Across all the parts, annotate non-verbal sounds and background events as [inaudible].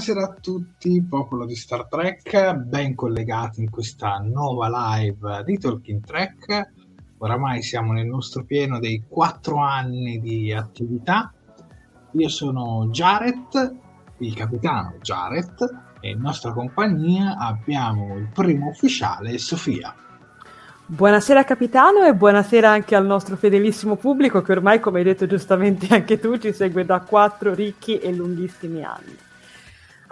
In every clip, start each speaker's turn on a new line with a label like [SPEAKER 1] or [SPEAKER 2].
[SPEAKER 1] Buonasera a tutti, popolo di Star Trek, ben collegati in questa nuova live di Talking Trek. Oramai siamo nel nostro pieno dei quattro anni di attività. Io sono Jared, il capitano Jared, e in nostra compagnia abbiamo il primo ufficiale, Sofia.
[SPEAKER 2] Buonasera capitano e buonasera anche al nostro fedelissimo pubblico che ormai, come hai detto giustamente anche tu, ci segue da quattro ricchi e lunghissimi anni.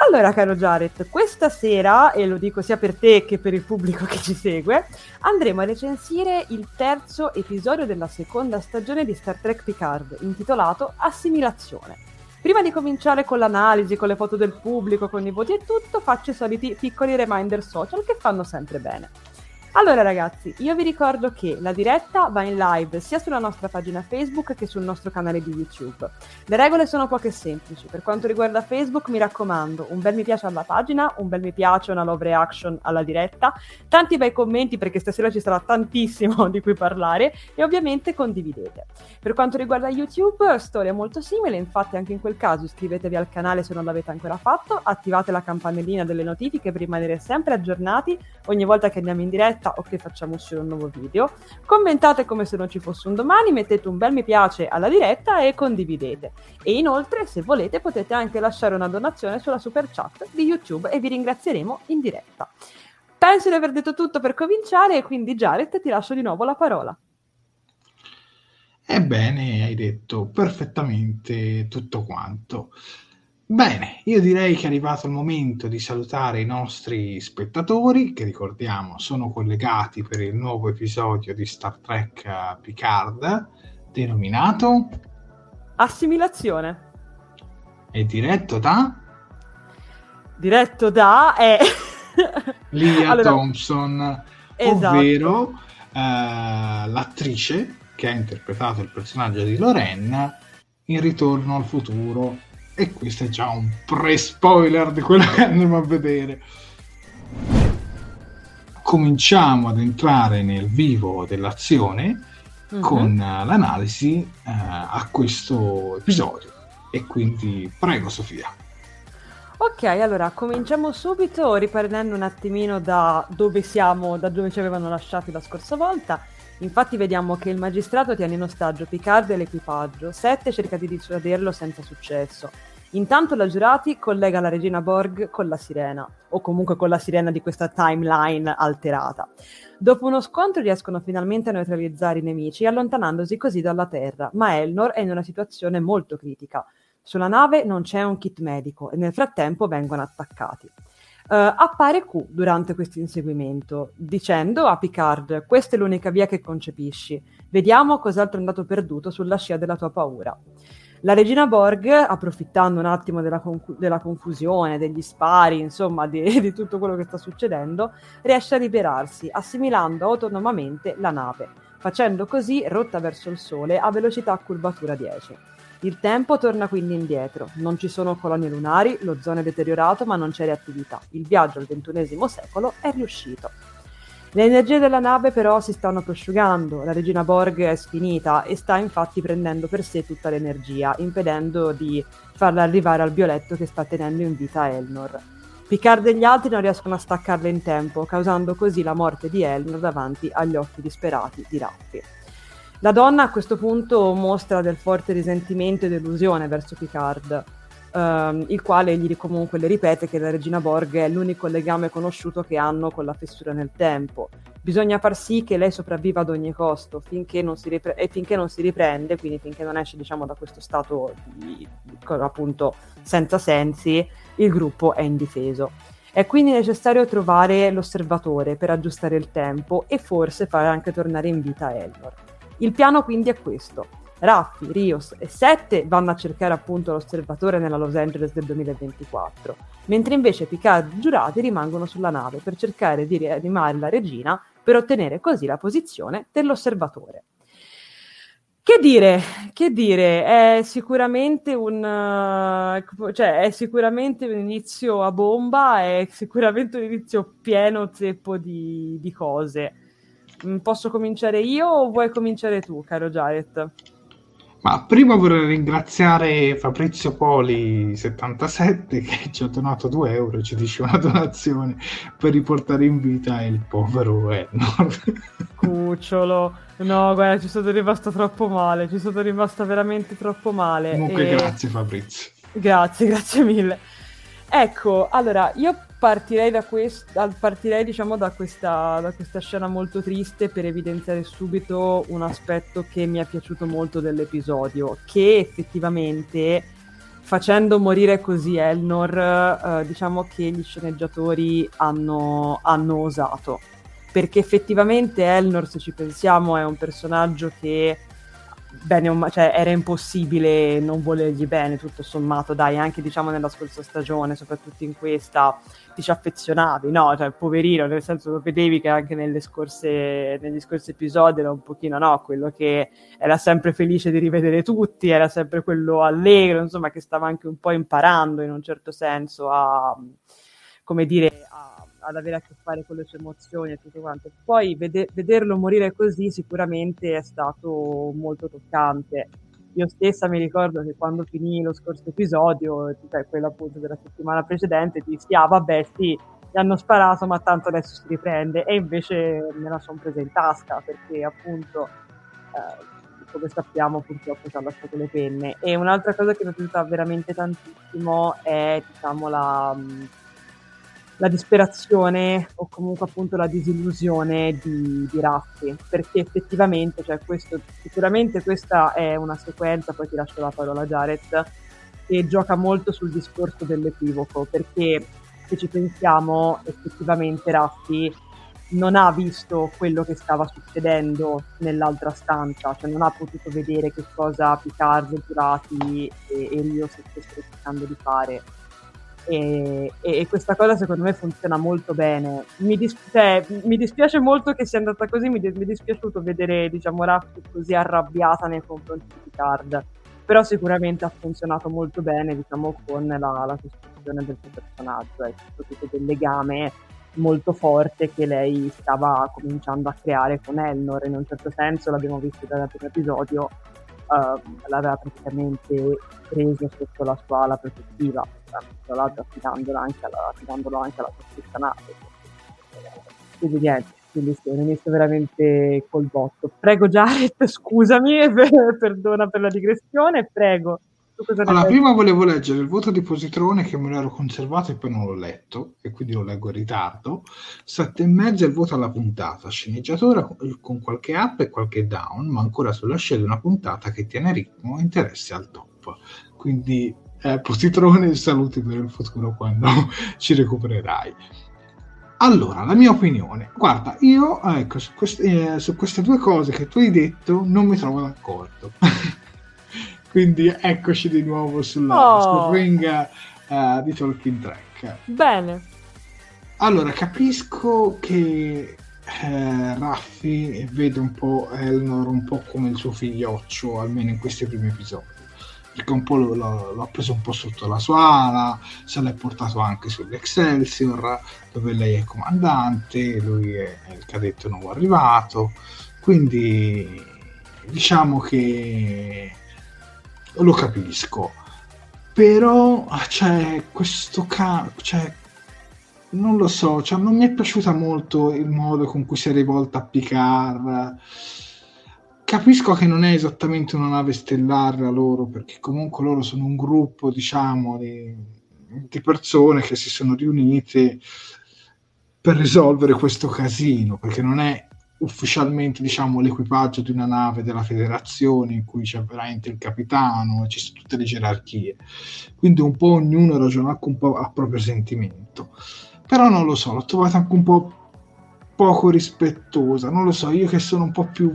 [SPEAKER 2] Allora, caro Jared, questa sera, e lo dico sia per te che per il pubblico che ci segue, andremo a recensire il terzo episodio della seconda stagione di Star Trek Picard, intitolato Assimilazione. Prima di cominciare con l'analisi, con le foto del pubblico, con i voti e tutto, faccio i soliti piccoli reminder social che fanno sempre bene. Allora ragazzi, io vi ricordo che la diretta va in live sia sulla nostra pagina Facebook che sul nostro canale di YouTube. Le regole sono poche e semplici. Per quanto riguarda Facebook, mi raccomando, un bel mi piace alla pagina, un bel mi piace, una love reaction alla diretta, tanti bei commenti perché stasera ci sarà tantissimo [laughs] di cui parlare e ovviamente condividete. Per quanto riguarda YouTube, storia molto simile, infatti anche in quel caso iscrivetevi al canale se non l'avete ancora fatto, attivate la campanellina delle notifiche per rimanere sempre aggiornati ogni volta che andiamo in diretta o che facciamo uscire un nuovo video. Commentate come se non ci fosse un domani, mettete un bel mi piace alla diretta e condividete. E inoltre, se volete, potete anche lasciare una donazione sulla super chat di YouTube e vi ringrazieremo in diretta. Penso di aver detto tutto per cominciare e quindi Jared ti lascio di nuovo la parola.
[SPEAKER 1] Ebbene, hai detto perfettamente tutto quanto. Bene, io direi che è arrivato il momento di salutare i nostri spettatori, che ricordiamo sono collegati per il nuovo episodio di Star Trek eh, Picard, denominato
[SPEAKER 2] Assimilazione.
[SPEAKER 1] È diretto da
[SPEAKER 2] Diretto da è [laughs]
[SPEAKER 1] Lia
[SPEAKER 2] allora,
[SPEAKER 1] Thompson,
[SPEAKER 2] esatto.
[SPEAKER 1] ovvero eh, l'attrice che ha interpretato il personaggio di Lorraine in Ritorno al futuro e questo è già un pre-spoiler di quello che andremo a vedere. Cominciamo ad entrare nel vivo dell'azione uh-huh. con uh, l'analisi uh, a questo episodio. E quindi prego Sofia.
[SPEAKER 2] Ok, allora cominciamo subito riprendendo un attimino da dove siamo, da dove ci avevano lasciati la scorsa volta. Infatti vediamo che il magistrato tiene in ostaggio Picard e l'equipaggio. Sette cerca di dissuaderlo senza successo. Intanto la Giurati collega la regina Borg con la sirena, o comunque con la sirena di questa timeline alterata. Dopo uno scontro riescono finalmente a neutralizzare i nemici, allontanandosi così dalla Terra, ma Elnor è in una situazione molto critica. Sulla nave non c'è un kit medico e nel frattempo vengono attaccati. Uh, appare Q durante questo inseguimento, dicendo a Picard: Questa è l'unica via che concepisci. Vediamo cos'altro è andato perduto sulla scia della tua paura. La regina Borg, approfittando un attimo della, confu- della confusione, degli spari, insomma, di, [laughs] di, tutto quello che sta succedendo, riesce a liberarsi, assimilando autonomamente la nave, facendo così rotta verso il Sole a velocità curvatura 10. Il tempo torna quindi indietro, non ci sono colonie lunari, lo zono è deteriorato ma non c'è reattività. Il viaggio al XXI secolo è riuscito. Le energie della nave però si stanno prosciugando, la regina Borg è sfinita e sta infatti prendendo per sé tutta l'energia, impedendo di farla arrivare al violetto che sta tenendo in vita Elnor. Picard e gli altri non riescono a staccarla in tempo, causando così la morte di Elnor davanti agli occhi disperati di Raffi. La donna a questo punto mostra del forte risentimento e delusione verso Picard, ehm, il quale gli comunque le ripete che la regina Borg è l'unico legame conosciuto che hanno con la fessura nel tempo. Bisogna far sì che lei sopravviva ad ogni costo finché non si, ripre- e finché non si riprende, quindi finché non esce diciamo, da questo stato di, appunto senza sensi, il gruppo è indifeso. È quindi necessario trovare l'osservatore per aggiustare il tempo e forse fare anche tornare in vita Elnor. Il piano quindi è questo. Raffi, Rios e Sette vanno a cercare appunto l'osservatore nella Los Angeles del 2024, mentre invece Picard e giurati rimangono sulla nave per cercare di rianimare la regina per ottenere così la posizione dell'osservatore. Che dire, che dire, è sicuramente un, cioè, è sicuramente un inizio a bomba, è sicuramente un inizio pieno zeppo di, di cose. Mm, posso cominciare io o vuoi cominciare tu, caro Jared?
[SPEAKER 1] Ma prima vorrei ringraziare Fabrizio Poli 77 che ci ha donato 2 euro, ci dice una donazione per riportare in vita il povero Ennor.
[SPEAKER 2] Cucciolo, no guarda ci sono rimasta troppo male, ci sono rimasta veramente troppo male.
[SPEAKER 1] Comunque e... grazie Fabrizio.
[SPEAKER 2] Grazie, [laughs] grazie mille. Ecco, allora io partirei, da, quest- partirei diciamo, da, questa, da questa scena molto triste per evidenziare subito un aspetto che mi è piaciuto molto dell'episodio, che effettivamente facendo morire così Elnor, eh, diciamo che gli sceneggiatori hanno, hanno osato. Perché effettivamente Elnor, se ci pensiamo, è un personaggio che bene, cioè, era impossibile non volergli bene, tutto sommato, dai, anche diciamo nella scorsa stagione, soprattutto in questa, ti ci affezionavi, no? Cioè, poverino, nel senso lo vedevi che anche nelle scorse, negli scorsi episodi era un pochino, no? Quello che era sempre felice di rivedere tutti, era sempre quello allegro, insomma, che stava anche un po' imparando in un certo senso a, come dire, a ad avere a che fare con le sue emozioni e tutto quanto. Poi vede- vederlo morire così sicuramente è stato molto toccante. Io stessa mi ricordo che quando finì lo scorso episodio, cioè quello appunto della settimana precedente, dissi, ah vabbè sì, gli hanno sparato ma tanto adesso si riprende e invece me la sono presa in tasca perché appunto... Eh, come sappiamo purtroppo ci ha lasciato le penne e un'altra cosa che mi è piaciuta veramente tantissimo è diciamo la, la disperazione o comunque appunto la disillusione di, di Raffi, perché effettivamente, cioè questo, sicuramente questa è una sequenza, poi ti lascio la parola a Jared, che gioca molto sul discorso dell'equivoco, perché se ci pensiamo effettivamente Raffi non ha visto quello che stava succedendo nell'altra stanza, cioè non ha potuto vedere che cosa Picard, Giurati e, e Rio stessero cercando di fare e, e, questa cosa secondo me funziona molto bene. Mi, dis- cioè, mi dispiace molto che sia andata così, mi, mi è dispiaciuto vedere diciamo, Raffi così arrabbiata nei confronti di Picard, però sicuramente ha funzionato molto bene diciamo, con la, la costruzione del suo personaggio, e soprattutto del legame molto forte che lei stava cominciando a creare con Elnor, in un certo senso l'abbiamo visto dal primo episodio, uh, l'aveva praticamente preso sotto la sua ala protettiva tra l'altro affidandolo anche alla, affidandolo anche alla stessa nave. Quindi niente, quindi sì, un inizio veramente col botto. Prego Jared, [laughs] scusami, [laughs] perdona per la digressione, prego.
[SPEAKER 1] Allora, prima volevo leggere il voto di Positrone che me l'ero conservato e poi non l'ho letto e quindi lo leggo in ritardo. Sette e mezzo il voto alla puntata, sceneggiatura con qualche up e qualche down, ma ancora sulla scia di una puntata che tiene ritmo e interesse al top. Quindi eh, positrone [laughs] saluti per il futuro quando [laughs] ci recupererai. Allora, la mia opinione, guarda, io ecco, su queste, eh, su queste due cose che tu hai detto non mi trovo d'accordo. [laughs] Quindi eccoci di nuovo sulla,
[SPEAKER 2] Oh.
[SPEAKER 1] sul ring eh, di Talking Track.
[SPEAKER 2] Bene.
[SPEAKER 1] Allora, capisco che eh, Raffi vede un po' Elnor un po' come il suo figlioccio, almeno in questi primi episodi. Perché un po' lo, lo- l'ha preso un po' sotto la sua ala, se l'è portato anche sull'Excelsior, dove lei è comandante, lui è il cadetto nuovo arrivato. Quindi diciamo che lo capisco. Però c'è questo ca- c'è non lo so, cioè, non mi è piaciuta molto il modo con cui si è rivolta a Picard. Capisco che non è esattamente una nave stellare la loro, perché comunque loro sono un gruppo, diciamo, di, di persone che si sono riunite per risolvere questo casino, perché non è ufficialmente, diciamo, l'equipaggio di una nave della federazione in cui c'è veramente il capitano, ci sono tutte le gerarchie. Quindi un po' ognuno ragiona anche un po' a proprio sentimento però non lo so, l'ho trovata anche un po' poco rispettosa, non lo so, io che sono un po' più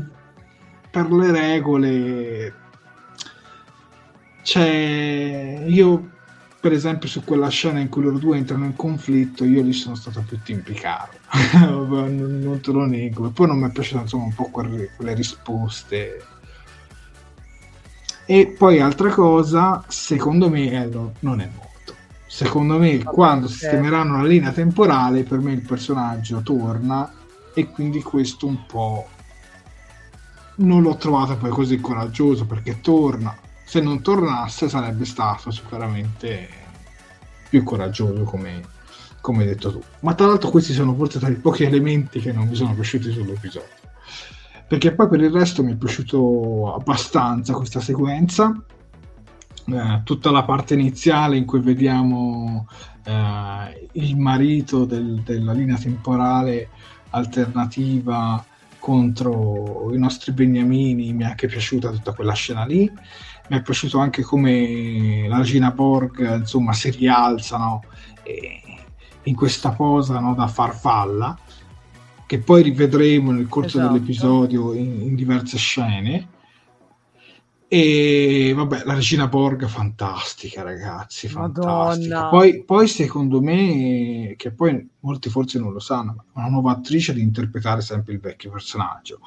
[SPEAKER 1] per le regole, cioè io per esempio su quella scena in cui loro due entrano in conflitto, io lì sono stato più team Picard, [laughs] non, non te lo nego, e poi non mi è piaciuta insomma un po' quelle, quelle risposte. E poi altra cosa, secondo me Elrond non è morto. Secondo me,
[SPEAKER 2] Vabbè,
[SPEAKER 1] quando
[SPEAKER 2] ok.
[SPEAKER 1] sistemeranno la linea temporale, per me il personaggio torna e quindi questo un po' non l'ho trovato poi così coraggioso perché torna. Se non tornasse sarebbe stato sicuramente più coraggioso come, come hai detto tu. Ma tra l'altro questi sono forse tra i pochi elementi che non mi sono piaciuti sull'episodio. Perché poi per il resto mi è piaciuto abbastanza questa sequenza. Eh, tutta la parte iniziale in cui vediamo eh, il marito del- della linea temporale alternativa contro i nostri beniamini mi è anche piaciuta tutta quella scena lì mi è piaciuto anche come la regina Borg insomma si rialzano in questa posa no, da farfalla che poi rivedremo nel corso
[SPEAKER 2] Esatto.
[SPEAKER 1] dell'episodio in, in diverse scene. E vabbè la regina Borg fantastica ragazzi fantastica. Poi, poi secondo me che poi molti forse non lo sanno ma una nuova attrice ad interpretare sempre il vecchio personaggio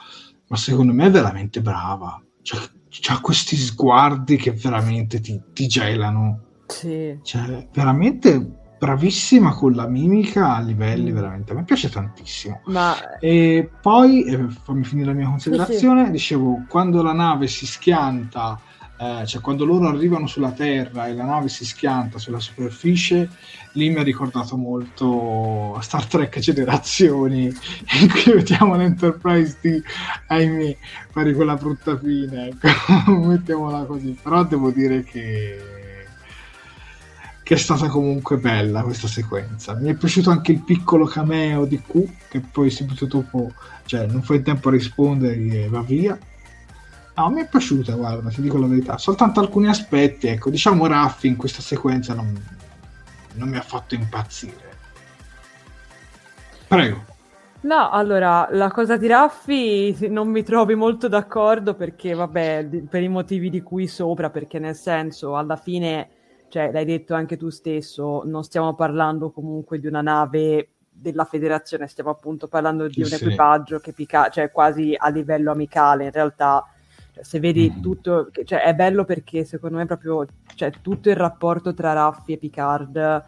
[SPEAKER 1] ma secondo me è veramente brava. Cioè, ha questi sguardi che veramente ti, ti gelano
[SPEAKER 2] Sì.
[SPEAKER 1] cioè veramente bravissima con la mimica a livelli
[SPEAKER 2] Mm.
[SPEAKER 1] veramente a me piace tantissimo
[SPEAKER 2] Ma
[SPEAKER 1] e poi, eh, fammi finire la mia considerazione, dicevo, quando la nave si schianta, eh, cioè quando loro arrivano sulla Terra e la nave si schianta sulla superficie, lì mi ha ricordato molto Star Trek Generazioni, [laughs] in cui vediamo l'Enterprise di, ahimè, fare quella brutta fine, ecco, [laughs] mettiamola così. Però devo dire che che è stata comunque bella questa sequenza. Mi è piaciuto anche il piccolo cameo di Q, che poi subito dopo, cioè non fa in tempo a rispondere e va via. No, mi è piaciuta, guarda, ti dico la verità. Soltanto alcuni aspetti, ecco, diciamo Raffi in questa sequenza non, non mi ha fatto impazzire. Prego.
[SPEAKER 2] No, allora, la cosa di Raffi non mi trovi molto d'accordo perché, vabbè, per i motivi di cui sopra, perché nel senso, alla fine, cioè, l'hai detto anche tu stesso, non stiamo parlando comunque di una nave della federazione, stiamo appunto parlando di
[SPEAKER 1] Sì,
[SPEAKER 2] un
[SPEAKER 1] sì.
[SPEAKER 2] equipaggio che pica, cioè quasi a livello amicale, in realtà, cioè, se vedi
[SPEAKER 1] Mhm.
[SPEAKER 2] tutto, cioè, è bello perché secondo me proprio, cioè, tutto il rapporto tra Raffi e Picard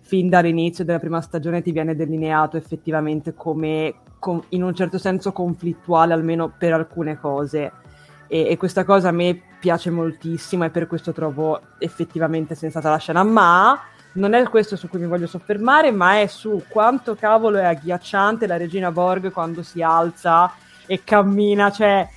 [SPEAKER 2] fin dall'inizio della prima stagione ti viene delineato effettivamente come con- in un certo senso conflittuale almeno per alcune cose e, e questa cosa a me piace moltissimo e per questo trovo effettivamente sensata la scena ma non è questo su cui mi voglio soffermare ma è su quanto cavolo è agghiacciante la regina Borg quando si alza e cammina cioè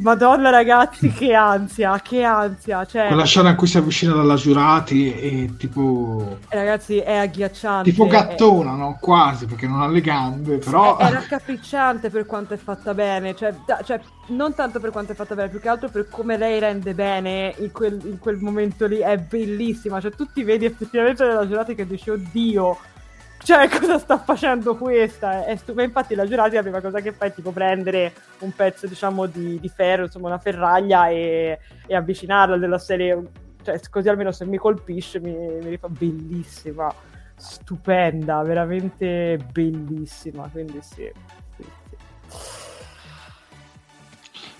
[SPEAKER 2] Madonna ragazzi, che ansia, che ansia. Cioè...
[SPEAKER 1] Quella scena in cui si avvicina dalla giurati e tipo...
[SPEAKER 2] Eh, ragazzi, è agghiacciante.
[SPEAKER 1] Tipo gattona, è... no? Quasi, perché non ha le gambe, però...
[SPEAKER 2] È, è raccapricciante per quanto è fatta bene, cioè, da, cioè, non tanto per quanto è fatta bene, più che altro per come lei rende bene in quel, in quel momento lì, è bellissima. Cioè, tu ti vedi effettivamente nella giurata che dici, oddio cioè, cosa sta facendo questa? È stupenda. Infatti, la giurata la prima cosa che fa è tipo prendere un pezzo, diciamo, di, di ferro, insomma, una ferraglia e, e avvicinarla della serie. Cioè, così almeno se mi colpisce mi, mi rifà bellissima, stupenda, veramente bellissima. Quindi sì.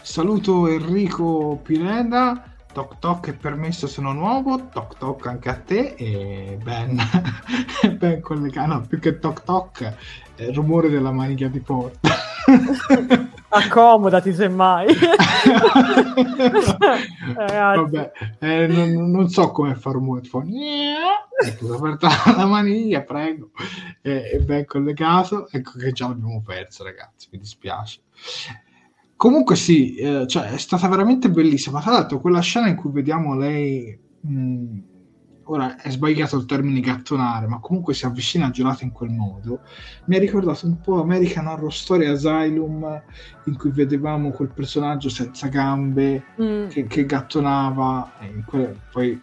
[SPEAKER 1] Saluto Enrico Pineda Toc toc è permesso sono nuovo, toc toc anche a te e ben, [laughs] ben collegato, no, più che toc toc è il rumore della manica di porta. [laughs]
[SPEAKER 2] Accomodati semmai. [laughs]
[SPEAKER 1] Vabbè, eh, non, non, so come fare rumore, fa ecco, aperta la maniglia, prego, è, è ben collegato, ecco che già l'abbiamo perso ragazzi, mi dispiace. Comunque sì, eh, cioè, è stata veramente bellissima. Tra l'altro, quella scena in cui vediamo lei. Mh, ora è sbagliato il termine gattonare, ma comunque si avvicina a Giurata in quel modo. Mi ha ricordato un po' American Horror Story Asylum, in cui vedevamo quel personaggio senza gambe mm. che, che, gattonava. Que- poi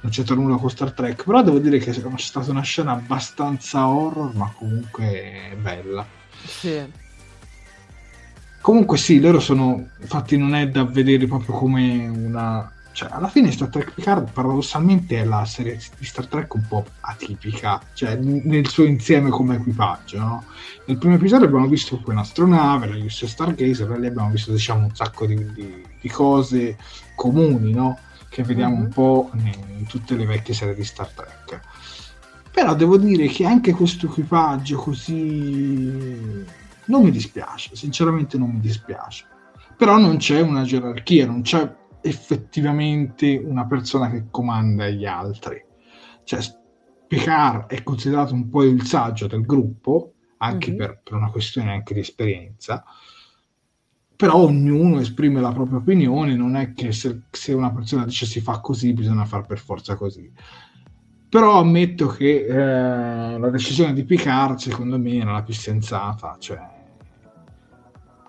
[SPEAKER 1] non c'entra nulla con Star Trek, però devo dire che è stata una scena abbastanza horror, ma comunque bella.
[SPEAKER 2] Sì.
[SPEAKER 1] Comunque sì, loro sono, infatti non è da vedere proprio come una... Cioè, alla fine Star Trek Picard paradossalmente è la serie di Star Trek un po' atipica, cioè nel suo insieme come equipaggio, no? Nel primo episodio abbiamo visto poi un'astronave, la USS Stargazer, lì abbiamo visto diciamo un sacco di, di, di cose comuni, no? Che vediamo mm-hmm. un po' in tutte le vecchie serie di Star Trek. Però devo dire che anche questo equipaggio così non mi dispiace, sinceramente non mi dispiace. Però non c'è una gerarchia, non c'è effettivamente una persona che comanda gli altri. Cioè, Picard è considerato un po' il saggio del gruppo, anche mm-hmm. per, per, una questione anche di esperienza, però ognuno esprime la propria opinione, non è che se, se una persona dice si fa così, bisogna far per forza così. Però ammetto che eh, la decisione di Picard, secondo me, era la più sensata, cioè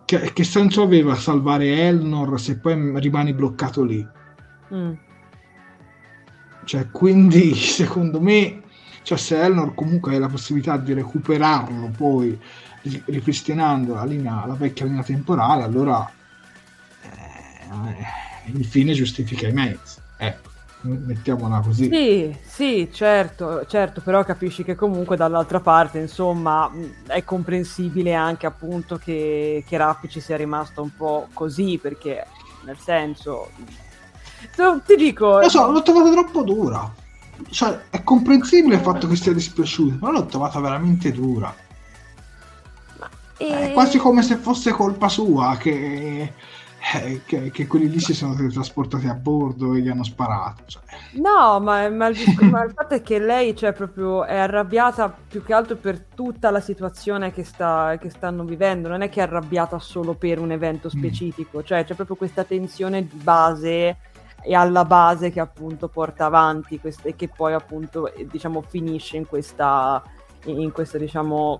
[SPEAKER 1] che, che, senso aveva salvare Elnor se poi rimani bloccato lì? Mm. Cioè, quindi, [laughs] secondo me, cioè, se Elnor comunque hai la possibilità di recuperarlo poi ripristinando la, linea, la vecchia linea temporale, allora eh, il fine giustifica i mezzi. Ecco mettiamola così.
[SPEAKER 2] Sì, sì, certo, certo, però capisci che comunque dall'altra parte, insomma, è comprensibile anche appunto che, che Raffici sia rimasto un po' così, perché nel senso... Ti dico...
[SPEAKER 1] Lo so, l'ho trovata troppo dura. Cioè, è comprensibile il fatto che sia dispiaciuto, però l'ho trovata veramente dura. E... È quasi come se fosse colpa sua che eh, che, che, quelli lì si sono teletrasportati a bordo e gli hanno sparato. Cioè.
[SPEAKER 2] No, ma, ma, il, ma, il, fatto è che lei cioè, proprio è arrabbiata più che altro per tutta la situazione che, sta, che stanno vivendo, non è che è arrabbiata solo per un evento mm. specifico, mm. cioè c'è proprio questa tensione di base e alla base che appunto porta avanti queste, e che poi appunto diciamo finisce in questa in questa diciamo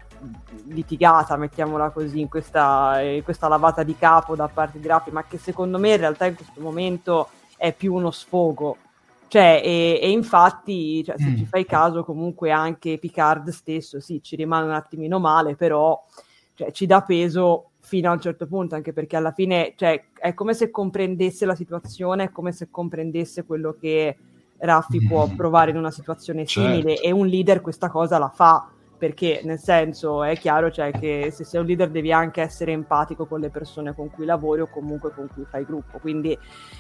[SPEAKER 2] litigata, mettiamola così, in questa, in questa lavata di capo da parte di Raffi, ma che secondo me in realtà in questo momento è più uno sfogo. Cioè, e, e infatti, cioè, se mm. ci fai caso, comunque anche Picard stesso, sì, ci rimane un attimino male, però cioè, ci dà peso fino a un certo punto, anche perché alla fine cioè, è come se comprendesse la situazione, è come se comprendesse quello che Raffi mm. può provare in una situazione simile certo. e un leader questa cosa la fa perché nel senso è chiaro cioè, che se sei un leader devi anche essere empatico con le persone con cui lavori o comunque con cui fai gruppo. Quindi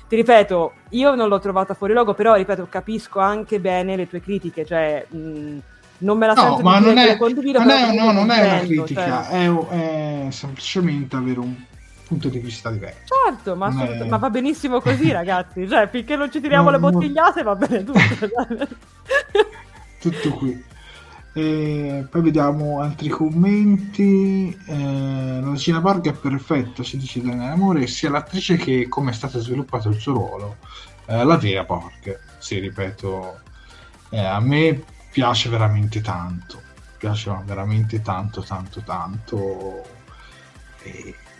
[SPEAKER 2] ti ripeto, io non l'ho trovata fuori luogo, però ripeto, capisco anche bene le tue critiche, cioè mh, non me la no, sento
[SPEAKER 1] ma non è, condivido. Non è, no, non è una critica, cioè... è, è semplicemente avere un punto di vista diverso.
[SPEAKER 2] Certo, ma, assolut- è... ma va benissimo così, ragazzi. Cioè, finché non ci tiriamo no, le bottigliate, va bene tutto. [laughs]
[SPEAKER 1] tutto qui. E poi vediamo altri commenti. Eh, la Regina Borg è perfetta, ci dice Daniele Amore, sia l'attrice che come è stato sviluppato il suo ruolo. Eh, la vera Borg, sì, ripeto, eh, a me piace veramente tanto. Piace veramente tanto, tanto, tanto.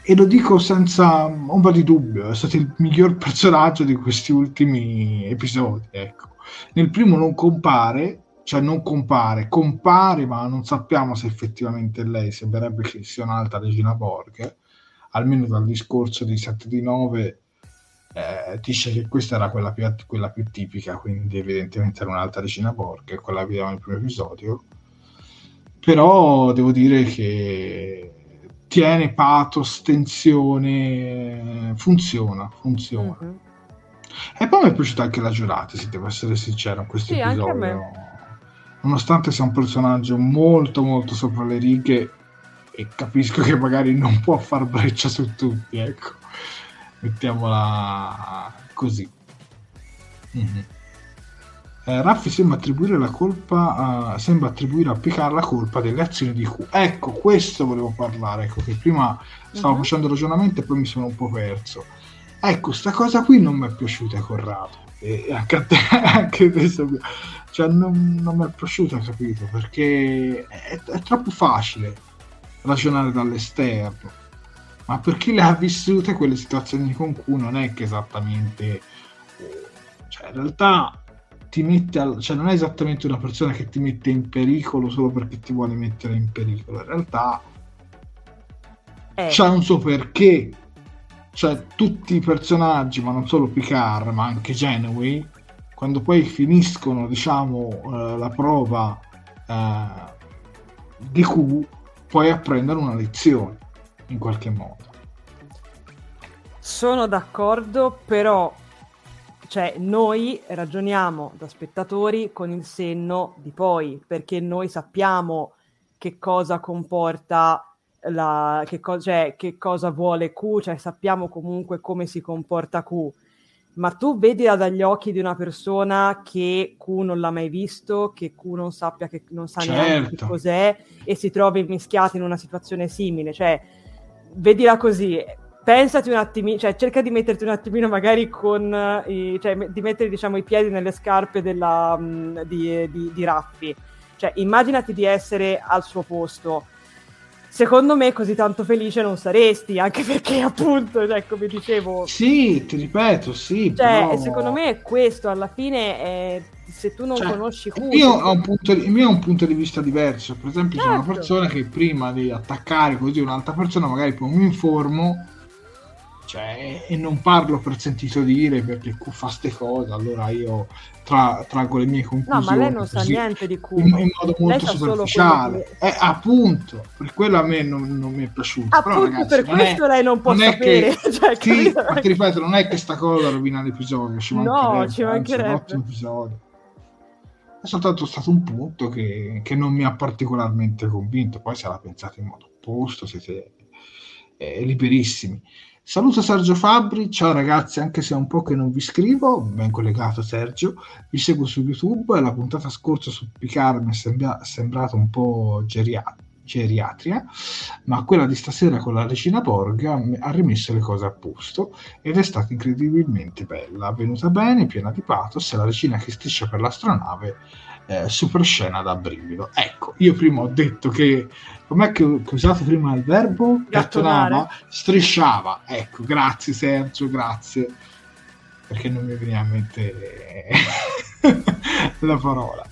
[SPEAKER 1] E, lo dico senza ombra di dubbio, è stato il miglior [laughs] personaggio di questi ultimi episodi. Ecco. Nel primo non compare, cioè non compare, compare, ma non sappiamo se effettivamente lei sembrerebbe che sia un'altra Regina Borg, almeno dal discorso di 7 di 9 eh, dice che questa era quella più, quella più, tipica, quindi evidentemente era un'altra Regina Borg, quella che vediamo nel primo episodio. Però devo dire che tiene pathos, tensione, funziona, funziona. Mm-hmm. E poi mi è piaciuta anche la giurata, se devo essere sincero, in questo sì, episodio nonostante sia un personaggio molto molto sopra le righe e capisco che magari non può far breccia su tutti, ecco, mettiamola così. Mm-hmm. Eh, Raffi sembra attribuire la colpa, uh, sembra attribuire a Picard la colpa delle azioni di Q. Ecco, questo volevo parlare, ecco che prima stavo uh-huh. facendo ragionamento e poi mi sono un po' perso. Ecco, sta cosa qui non mi è piaciuta, Corrado. E anche a te, [laughs] anche adesso cioè, non, non mi è piaciuto, capito? Perché è, è, troppo facile ragionare dall'esterno. Ma per chi le ha vissute quelle situazioni con Q non è che esattamente... Cioè, in realtà ti mette al, cioè non è esattamente una persona che ti mette in pericolo solo perché ti vuole mettere in pericolo. In realtà eh. c'è un suo perché. Cioè, tutti i personaggi, ma non solo Picard, ma anche Genoway, quando poi finiscono diciamo eh, la prova eh, di Q poi apprendono una lezione in qualche modo
[SPEAKER 2] sono d'accordo però cioè noi ragioniamo da spettatori con il senno di poi perché noi sappiamo che cosa comporta la, che, co- cioè, che cosa vuole Q, cioè sappiamo comunque come si comporta Q ma tu vedila dagli occhi di una persona che Q non l'ha mai visto, che Q non sappia che non sa certo. neanche che cos'è e si trovi mischiato in una situazione simile, cioè vedila così, pensati un attimino, cioè cerca di metterti un attimino magari con, i, cioè di mettere diciamo i piedi nelle scarpe della, um, di, di, di Raffi, cioè immaginati di essere al suo posto, secondo me così tanto felice non saresti, anche perché [laughs] appunto, cioè, come dicevo...
[SPEAKER 1] Sì, ti ripeto, sì.
[SPEAKER 2] Cioè, però... secondo me è questo, alla fine, è, se tu non cioè, conosci
[SPEAKER 1] Q... Il mio, un punto, il mio, è un punto di vista diverso, per esempio certo. c'è una certo. persona che prima di attaccare così un'altra persona, magari poi mi informo cioè, e non parlo per sentito dire perché Q fa ste cose, allora io tra, traggo le mie conclusioni.
[SPEAKER 2] No, ma lei non sa niente di Q.
[SPEAKER 1] In, in modo molto superficiale. Che... Eh, appunto, per quello a me non, non mi è piaciuto.
[SPEAKER 2] Appunto
[SPEAKER 1] Però, ragazzi,
[SPEAKER 2] per questo è, lei non può non sapere.
[SPEAKER 1] Che, [laughs] cioè, sì, ma ti ripeto, non è che sta cosa rovina l'episodio, ci
[SPEAKER 2] no, ci mancherebbe. Anzi,
[SPEAKER 1] episodio. È soltanto stato un punto che, che, non mi ha particolarmente convinto. Poi se la pensate in modo opposto, siete eh, liberissimi. Saluto Sergio Fabri, ciao ragazzi, anche se è un po' che non vi scrivo, ben collegato Sergio, vi seguo su YouTube, la puntata scorsa su Picard mi è sembra- sembrata un po' geria- geriatria, ma quella di stasera con la Regina Borg ha rimesso le cose a posto ed è stata incredibilmente bella, venuta bene, piena di pathos, e la regina che striscia per l'astronave eh, super scena da brivido. Ecco, io prima ho detto che com'è che ho usato prima il verbo? Gattonava, strisciava. Ecco, grazie Sergio, grazie. Perché non mi veniva in mente [laughs] la parola.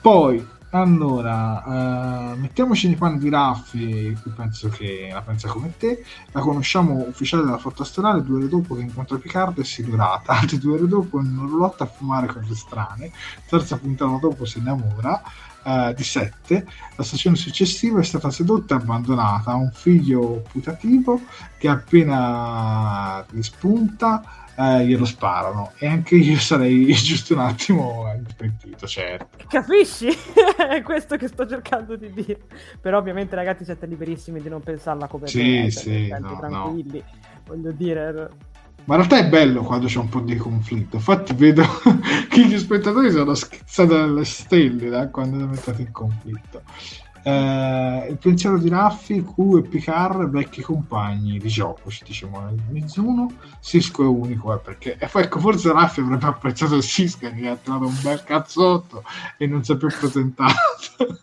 [SPEAKER 1] Poi allora, uh, mettiamoci nei panni di Raffi, qui penso che la pensa come te. La conosciamo ufficiale della flotta stellare due ore dopo che incontra Picard e si durata. [laughs] Altre due ore dopo in un roulotte a fumare cose strane. Terza puntata dopo si innamora. Uh, di sette. La stagione successiva è stata sedotta e abbandonata. Ha un figlio putativo che appena rispunta eh, glielo sparano e anche io sarei [laughs] giusto un attimo pentito, certo.
[SPEAKER 2] Capisci? [laughs] È questo che sto cercando di dire. Però ovviamente ragazzi siete liberissimi di non pensarla come
[SPEAKER 1] sì, sì, no,
[SPEAKER 2] tranquilli. No. Voglio dire
[SPEAKER 1] Ma in realtà è bello quando c'è un po' di conflitto. Infatti vedo [laughs] che gli spettatori sono schizzati dalle stelle da quando sono entrati in conflitto. Eh, il pensiero di Raffi, Q e Picard, vecchi compagni di gioco, ci diciamo nel Mizuno. Cisco è unico, eh, perché ecco, forse Raffi avrebbe apprezzato Cisco che ha tirato un bel cazzotto e non si è più presentato.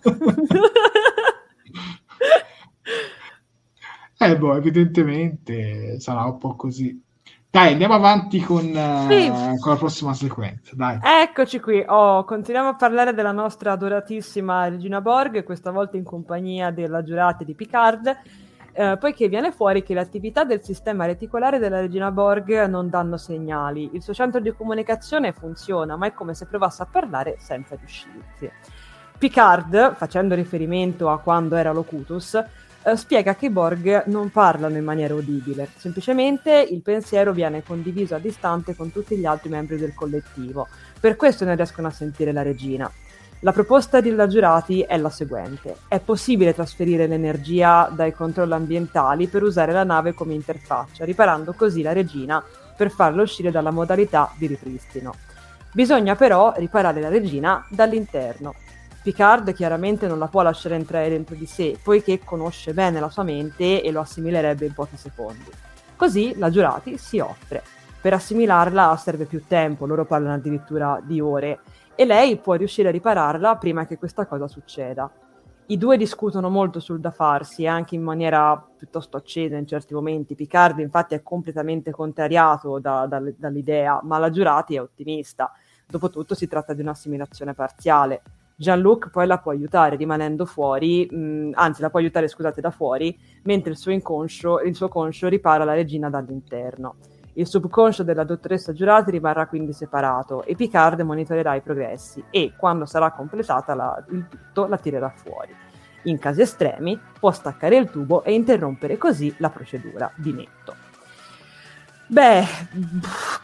[SPEAKER 1] [laughs] eh, boh, evidentemente sarà un po' così. Dai, andiamo avanti con, uh, sì. con, la prossima sequenza. Dai.
[SPEAKER 2] Eccoci qui. Oh, continuiamo a parlare della nostra adoratissima Regina Borg, questa volta in compagnia della giurata di Picard. Eh, poiché viene fuori che le attività del sistema reticolare della Regina Borg non danno segnali. Il suo centro di comunicazione funziona, ma è come se provasse a parlare senza riuscirci. Picard, facendo riferimento a quando era Locutus, eh, spiega che i Borg non parlano in maniera udibile, semplicemente il pensiero viene condiviso a distante con tutti gli altri membri del collettivo, per questo non riescono a sentire la regina. La proposta della Giurati è la seguente. È possibile trasferire l'energia dai controlli ambientali per usare la nave come interfaccia, riparando così la regina per farla uscire dalla modalità di ripristino. Bisogna però riparare la regina dall'interno, Picard chiaramente non la può lasciare entrare dentro di sé, poiché conosce bene la sua mente e lo assimilerebbe in pochi secondi. Così la Giurati si offre. Per assimilarla serve più tempo, loro parlano addirittura di ore, e lei può riuscire a ripararla prima che questa cosa succeda. I due discutono molto sul da farsi, anche in maniera piuttosto accesa in certi momenti. Picard infatti è completamente contrariato da, da, dall'idea, ma la Giurati è ottimista. Dopotutto si tratta di un'assimilazione parziale. Jean-Luc poi la può aiutare rimanendo fuori, mh, mm, anzi la può aiutare scusate da fuori, mentre il suo inconscio, il suo conscio ripara la regina dall'interno. Il subconscio della dottoressa Giurati rimarrà quindi separato e Picard monitorerà i progressi e, quando sarà completata la, il tutto, la tirerà fuori. In casi estremi può staccare il tubo e interrompere così la procedura di netto. Beh,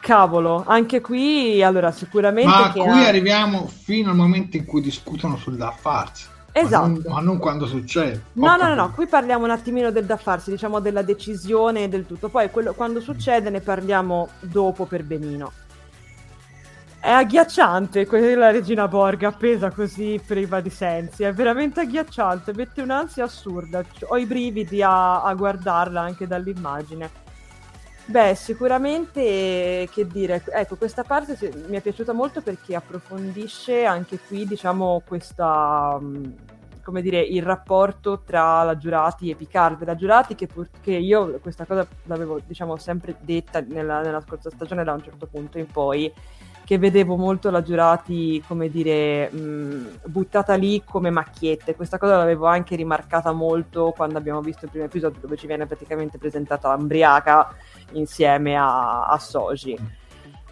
[SPEAKER 2] cavolo, anche qui allora sicuramente.
[SPEAKER 1] Ma qui ha... arriviamo fino al momento in cui discutono sul da farsi.
[SPEAKER 2] Esatto.
[SPEAKER 1] Ma non, ma non quando succede.
[SPEAKER 2] No, no, no, no, qui parliamo un attimino del da farsi, diciamo della decisione e del tutto. Poi quello, quando succede ne parliamo dopo per benino. È agghiacciante quella regina Borg appesa così priva di sensi, è veramente agghiacciante, mette un'ansia assurda. Ho i brividi a, a guardarla anche dall'immagine. Beh, sicuramente, che dire, ecco, questa parte mi è piaciuta molto perché approfondisce anche qui, diciamo, questa, mm, come dire, il rapporto tra la Giurati e Picard. La Giurati che, pur, che io questa cosa l'avevo, diciamo, sempre detta nella, nella scorsa stagione da un certo punto in poi, che vedevo molto la Giurati, come dire, mh, buttata lì come macchiette. Questa cosa l'avevo anche rimarcata molto quando abbiamo visto il primo episodio dove ci viene praticamente presentata Ambriaca insieme a, a Soji.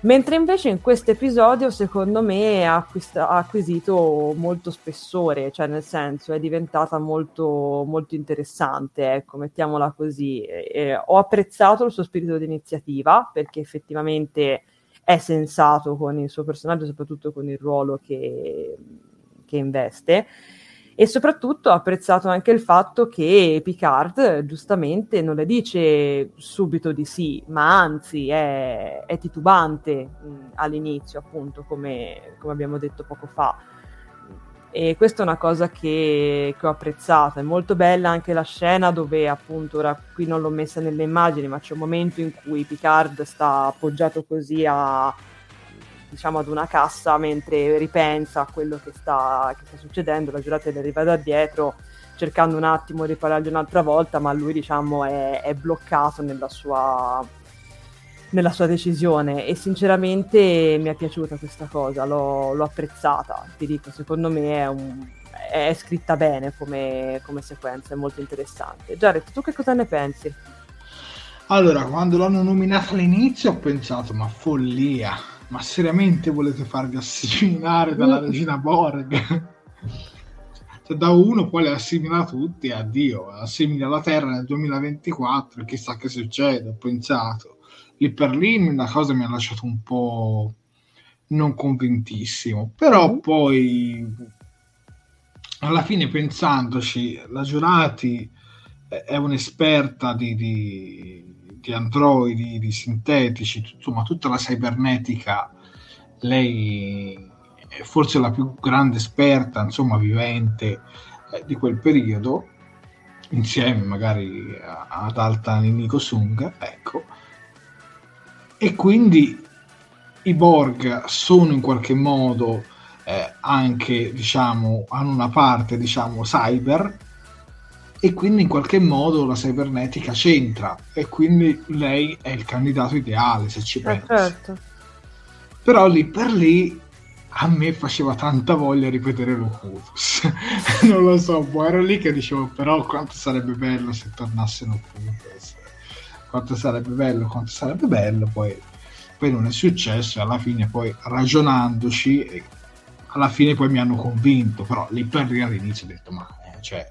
[SPEAKER 2] Mentre invece in questo episodio, secondo me, ha, acquista- ha, acquisito molto spessore, cioè nel senso è diventata molto, molto interessante, ecco, mettiamola così. E, ho apprezzato il suo spirito di iniziativa perché effettivamente è sensato con il suo personaggio, soprattutto con il ruolo che, che investe. E soprattutto ho apprezzato anche il fatto che Picard giustamente non le dice subito di sì, ma anzi è, è titubante mh, all'inizio, appunto, come, come abbiamo detto poco fa e questa è una cosa che, che, ho apprezzato. È molto bella anche la scena dove, appunto, ora qui non l'ho messa nelle immagini, ma c'è un momento in cui Picard sta appoggiato così a diciamo ad una cassa mentre ripensa a quello che sta, che sta succedendo. La giurata le arriva da dietro cercando un attimo di parlargli un'altra volta, ma lui diciamo è, è bloccato nella sua nella sua decisione e sinceramente mi è piaciuta questa cosa, l'ho, l'ho apprezzata, ti dico, secondo me è, un, è scritta bene come, come, sequenza, è molto interessante. Jared, tu che cosa ne pensi?
[SPEAKER 1] Allora, quando l'hanno nominata all'inizio ho pensato, ma follia, ma seriamente volete farvi assimilare dalla mm. regina Borg? cioè, da uno poi le assimila tutti, addio, assimila la Terra nel 2024, chissà che succede, ho pensato lì per lì la cosa mi ha lasciato un po' non convintissimo, però mm poi alla fine pensandoci, la Giurati è un'esperta di, di, di androidi, di sintetici, insomma tutta la cibernetica, lei è forse la più grande esperta, insomma vivente eh, di quel periodo, insieme magari ad Alta Ninico Sung, ecco. E quindi i Borg sono in qualche modo eh, anche, diciamo, hanno una parte, diciamo, cyber, e quindi in qualche modo la cibernetica c'entra e quindi lei è il candidato ideale se ci eh, pensi. certo. Però lì per lì a me faceva tanta voglia ripetere Locutus. [laughs] non lo so, boh, ero lì che dicevo però quanto sarebbe bello se tornasse Locutus. Quanto sarebbe bello, quanto sarebbe bello, poi, poi non è successo e alla fine poi ragionandoci alla fine poi mi hanno convinto, però lì per lì all'inizio ho detto ma eh, cioè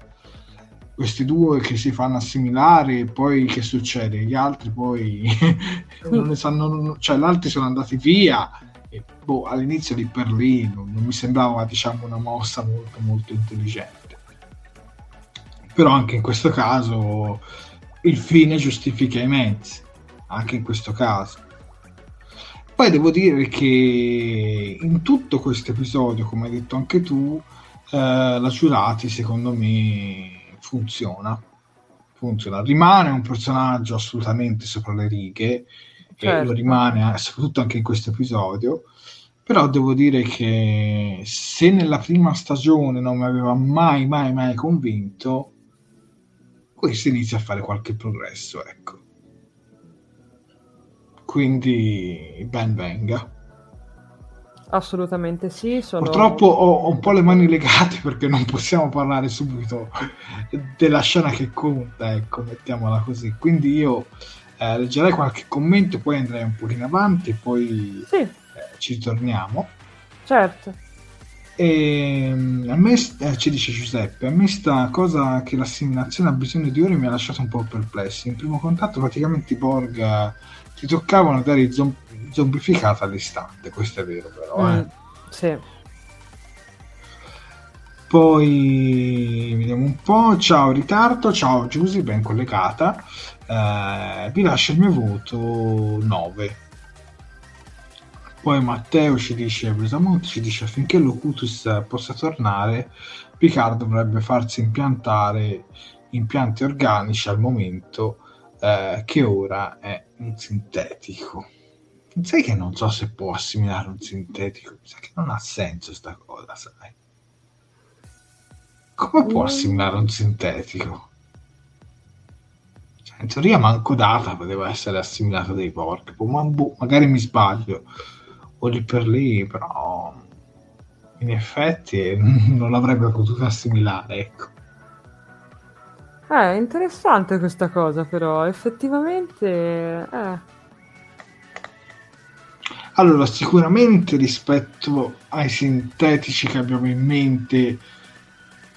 [SPEAKER 1] questi due che si fanno assimilare poi che succede? Gli altri poi [laughs] non ne sanno, cioè gli altri sono andati via e boh, all'inizio di per lì non, non mi sembrava diciamo una mossa molto molto intelligente. Però anche in questo caso il fine giustifica i mezzi, anche in questo caso. Poi devo dire che in tutto questo episodio, come hai detto anche tu, eh, la Giurati secondo me funziona. funziona. Rimane un personaggio assolutamente sopra le righe, certo. e lo rimane soprattutto anche in questo episodio. Però devo dire che se nella prima stagione non mi aveva mai, mai, mai convinto, questo inizia a fare qualche progresso, ecco. Quindi ben venga.
[SPEAKER 2] Assolutamente sì. Sono...
[SPEAKER 1] Purtroppo ho, ho, un po' le mani legate perché non possiamo parlare subito della scena che conta, ecco, mettiamola così. Quindi io eh, leggerei qualche commento, poi andrei un pochino avanti poi sì. eh, ci torniamo.
[SPEAKER 2] Certo.
[SPEAKER 1] E, ehm, a me, eh, ci dice Giuseppe, a me sta cosa che l'assimilazione ha bisogno di ore mi ha lasciato un po' perplessi. In primo contatto praticamente i Borg eh, ti toccavano dare zombie zombificata all'istante, questo è vero però. Mm,
[SPEAKER 2] eh. Sì.
[SPEAKER 1] Poi vediamo un po'. Ciao ritardo, ciao Giusy, ben collegata. Eh, vi lascio il mio voto 9. Poi Matteo ci dice, Bresamonte ci dice affinché Locutus possa tornare, Picard dovrebbe farsi impiantare impianti organici al momento eh, che ora è un sintetico. Sai che non so se può assimilare un sintetico, mi sa che non ha senso sta cosa, sai. Come può mm. assimilare un sintetico? Cioè, in teoria manco data poteva essere assimilato dai porchi, ma boh, magari mi sbaglio, o lì per lì, però in effetti [laughs] non l'avrebbe potuto assimilare, ecco.
[SPEAKER 2] È eh, interessante questa cosa, però effettivamente... Eh
[SPEAKER 1] allora, sicuramente rispetto ai sintetici che abbiamo in mente,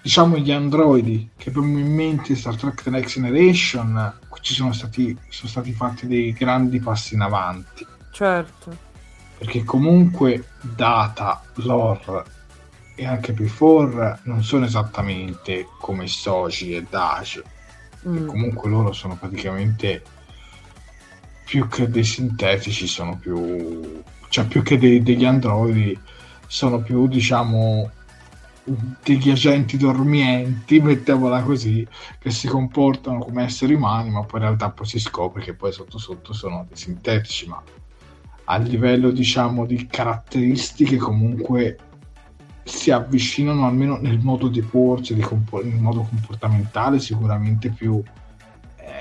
[SPEAKER 1] diciamo gli androidi che abbiamo in mente Star Trek The Next Generation, ci sono stati, sono stati fatti dei grandi passi in avanti.
[SPEAKER 2] Certo.
[SPEAKER 1] Perché comunque Data, Lore e anche Before non sono esattamente come Soji e Dash. Mm. comunque loro sono praticamente più che dei sintetici sono più cioè più che dei, degli androidi sono più diciamo degli agenti dormienti [laughs] mettiamola così che si comportano come esseri umani ma poi in realtà poi si scopre che poi sotto sotto sono dei sintetici ma a livello diciamo di caratteristiche comunque si avvicinano almeno nel modo di porsi, di compo- nel modo comportamentale sicuramente più eh,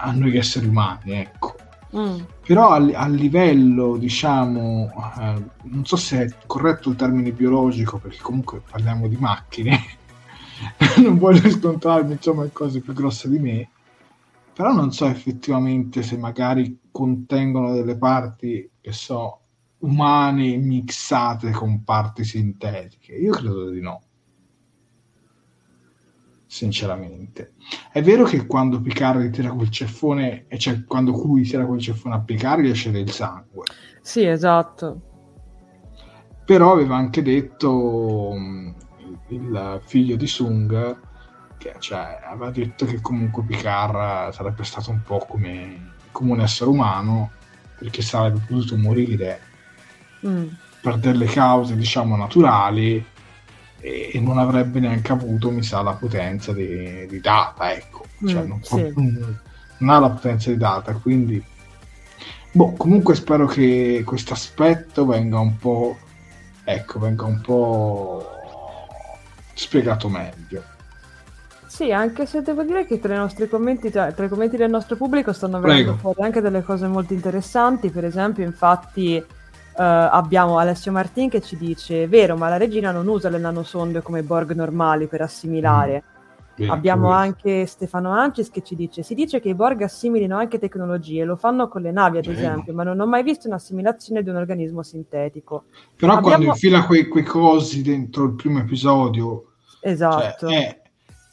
[SPEAKER 1] a noi esseri umani ecco. Mm. Però a, a, livello, diciamo, eh, non so se è corretto il termine biologico, perché comunque parliamo di macchine, [laughs] non voglio scontrarmi insomma in cose più grosse di me, però non so effettivamente se magari contengono delle parti che so umane mixate con parti sintetiche. Io credo di no sinceramente. È vero che quando Picard tira quel ceffone, cioè quando lui tira quel ceffone a Picard riesce del sangue.
[SPEAKER 2] Sì, esatto.
[SPEAKER 1] Però aveva anche detto mm, il figlio di Sung che cioè, aveva detto che comunque Picard sarebbe stato un po' come comune essere umano perché sarebbe potuto morire mm. per delle cause diciamo naturali e, e, non avrebbe neanche avuto mi sa la potenza di, di data ecco cioè, mm, non, sì. non, ha la potenza di data quindi boh, comunque spero che questo aspetto venga un po' ecco venga un po' spiegato meglio
[SPEAKER 2] sì, anche se devo dire che tra i nostri commenti, tra, tra i commenti del nostro pubblico stanno venendo fuori anche delle cose molto interessanti. Per esempio, infatti, eh, abbiamo Alessio Martin che ci dice: Vero, ma la regina non usa le nanosonde come Borg normali per assimilare. Mm. Abbiamo vero. anche Stefano Ancis che ci dice: Si dice che i Borg assimilino anche tecnologie, lo fanno con le navi, ad esempio, ma non ho mai visto un'assimilazione di un organismo sintetico.
[SPEAKER 1] Però Abbiamo... quando infila quei, quei cosi dentro il primo episodio,
[SPEAKER 2] esatto.
[SPEAKER 1] Cioè, è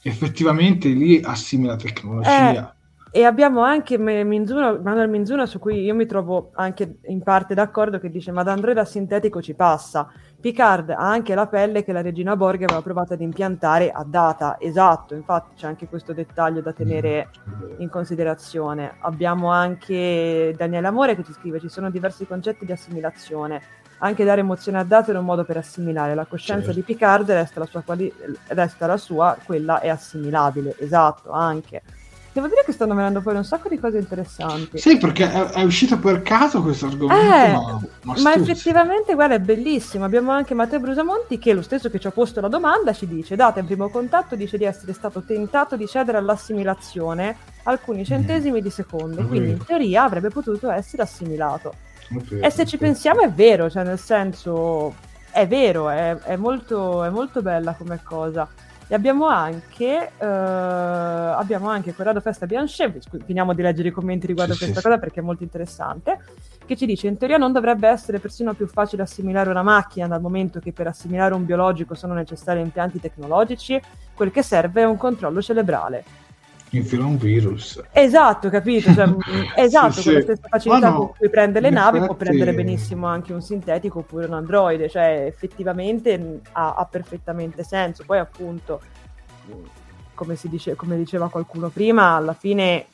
[SPEAKER 1] effettivamente lì assimila tecnologia.
[SPEAKER 2] Eh, e abbiamo anche Minzuno, Manuel Minzuno su cui io mi trovo anche in parte d'accordo che dice ma da Android a sintetico ci passa. Picard ha anche la pelle che la regina Borg aveva provato ad impiantare a data, esatto, infatti c'è anche questo dettaglio da tenere mm, in considerazione. Abbiamo anche Daniele Amore che ci scrive ci sono diversi concetti di assimilazione anche dare emozione a dato era un modo per assimilare. La coscienza certo. di Picard resta la, sua quali- resta la sua, quella è assimilabile, esatto, anche. Devo dire che stanno venendo fuori un sacco di cose interessanti.
[SPEAKER 1] Sì, perché è, è uscito per caso questo argomento.
[SPEAKER 2] Eh, ma, ma, ma effettivamente, guarda, è bellissimo. Abbiamo anche Matteo Brusamonti che, lo stesso che ci ha posto la domanda, ci dice: Data in primo contatto, dice di essere stato tentato di cedere all'assimilazione alcuni mm. centesimi mm. di secondo. Quindi, in teoria, avrebbe potuto essere assimilato. E se ci pensiamo è vero, cioè nel senso è vero, è, è, molto, è molto, bella come cosa. E abbiamo anche, uh, abbiamo anche Corrado Festa Bianche, finiamo di leggere i commenti riguardo sì, questa sì, cosa sì. perché è molto interessante, che ci dice in teoria non dovrebbe essere persino più facile assimilare una macchina dal momento che per assimilare un biologico sono necessari impianti tecnologici, quel che serve è un controllo cerebrale
[SPEAKER 1] infila un virus.
[SPEAKER 2] Esatto, capito? Cioè, [laughs] esatto, sì, con la stessa facilità no, con cui prende le navi effetti... può prendere benissimo anche un sintetico oppure un androide, cioè effettivamente ha, ha perfettamente senso. Poi appunto, come, dice, come, diceva qualcuno prima, alla fine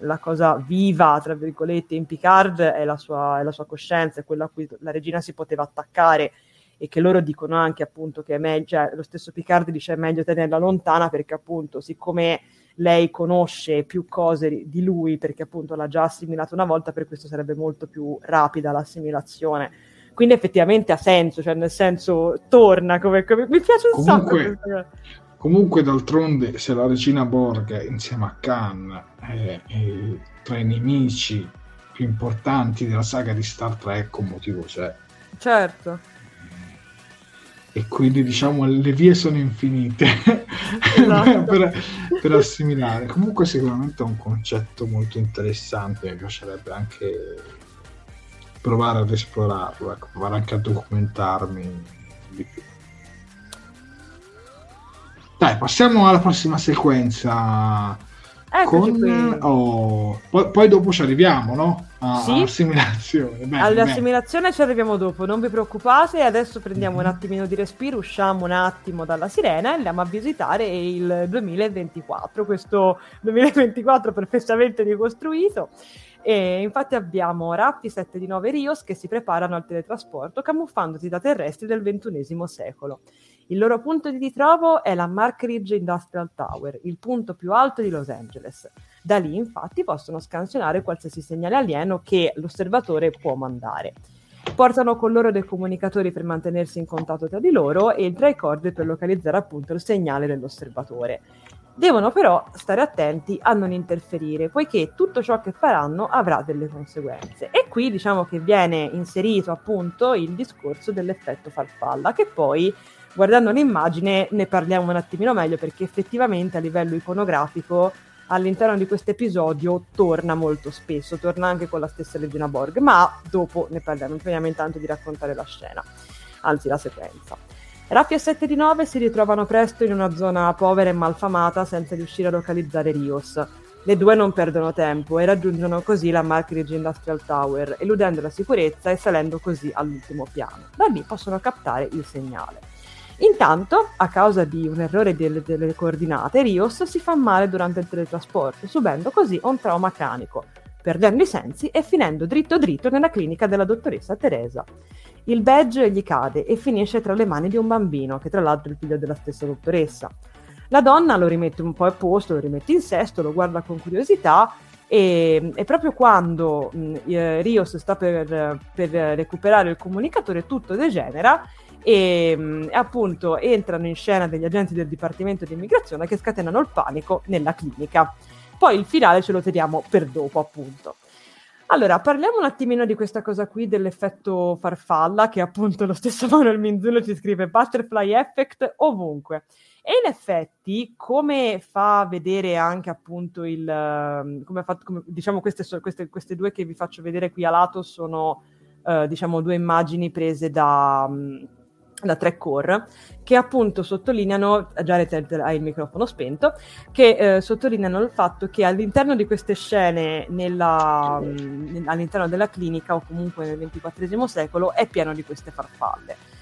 [SPEAKER 2] la cosa viva, tra virgolette, in Picard è la sua, è la sua coscienza, è quella a cui la regina si poteva attaccare e che loro dicono anche appunto che è meglio, cioè, lo stesso Picard dice è meglio tenerla lontana perché appunto siccome lei conosce più cose di lui perché appunto l'ha già assimilato una volta, per questo sarebbe molto più rapida l'assimilazione. Quindi effettivamente ha senso, cioè nel senso torna come, come... mi piace un
[SPEAKER 1] comunque, sacco. Comunque d'altronde se la regina Borg insieme a Khan è, è tra i nemici più importanti della saga di Star Trek un motivo c'è.
[SPEAKER 2] Certo
[SPEAKER 1] e quindi diciamo le vie sono infinite [laughs] esatto. [laughs] per, per, assimilare. Comunque sicuramente è un concetto molto interessante, mi piacerebbe anche provare ad esplorarlo, ecco, provare anche a documentarmi di più. Dai, passiamo alla prossima sequenza con, oh, poi, poi, dopo ci arriviamo, no? A, sì? All'assimilazione. Bene,
[SPEAKER 2] All'assimilazione bene. ci arriviamo dopo, non vi preoccupate. Adesso prendiamo mm-hmm. un attimino di respiro, usciamo un attimo dalla sirena e andiamo a visitare il 2024, questo 2024 perfettamente ricostruito. E infatti abbiamo Raffi 7 di 9 Rios che si preparano al teletrasporto camuffandosi da terrestri del XXI secolo. Il loro punto di ritrovo è la Mark Ridge Industrial Tower, il punto più alto di Los Angeles. Da lì infatti possono scansionare qualsiasi segnale alieno che l'osservatore può mandare. Portano con loro dei comunicatori per mantenersi in contatto tra di loro e il tricorder per localizzare appunto il segnale dell'osservatore. Devono però stare attenti a non interferire, poiché tutto ciò che faranno avrà delle conseguenze. E qui diciamo che viene inserito appunto il discorso dell'effetto farfalla, che poi guardando l'immagine ne parliamo un attimino meglio perché effettivamente a livello iconografico all'interno di questo episodio torna molto spesso, torna anche con la stessa Regina Borg, ma dopo ne parliamo, finiamo intanto di raccontare la scena, anzi la sequenza. Raffi e 7 di 9 si ritrovano presto in una zona povera e malfamata senza riuscire a localizzare Rios. Le due non perdono tempo e raggiungono così la Markridge Industrial Tower, eludendo la sicurezza e salendo così all'ultimo piano. Da lì possono captare il segnale. Intanto, a causa di un errore delle, delle coordinate, Rios si fa male durante il teletrasporto, subendo così un trauma cranico. perdendo i sensi e finendo dritto dritto nella clinica della dottoressa Teresa. Il badge gli cade e finisce tra le mani di un bambino, che tra l'altro è il figlio della stessa dottoressa. La donna lo rimette un po' a posto, lo rimette in sesto, lo guarda con curiosità e, e proprio quando mh, eh, Rios sta per, per, recuperare il comunicatore tutto degenera e mh, appunto entrano in scena degli agenti del Dipartimento di Immigrazione che scatenano il panico nella clinica. Poi il finale ce lo teniamo per dopo appunto. Allora, parliamo un attimino di questa cosa qui dell'effetto farfalla, che appunto lo stesso [laughs] Manuel Minzulo ci scrive butterfly effect ovunque. E in effetti, come fa vedere anche appunto il... Ehm, come fa, come, diciamo queste, queste, queste, due che vi faccio vedere qui a lato sono, uh, diciamo, due immagini prese da... Um, da tre core che appunto sottolineano, Jared ha il microfono spento, che eh, sottolineano il fatto che all'interno di queste scene nella, mh, all'interno della clinica o comunque nel XXIV secolo è pieno di queste farfalle.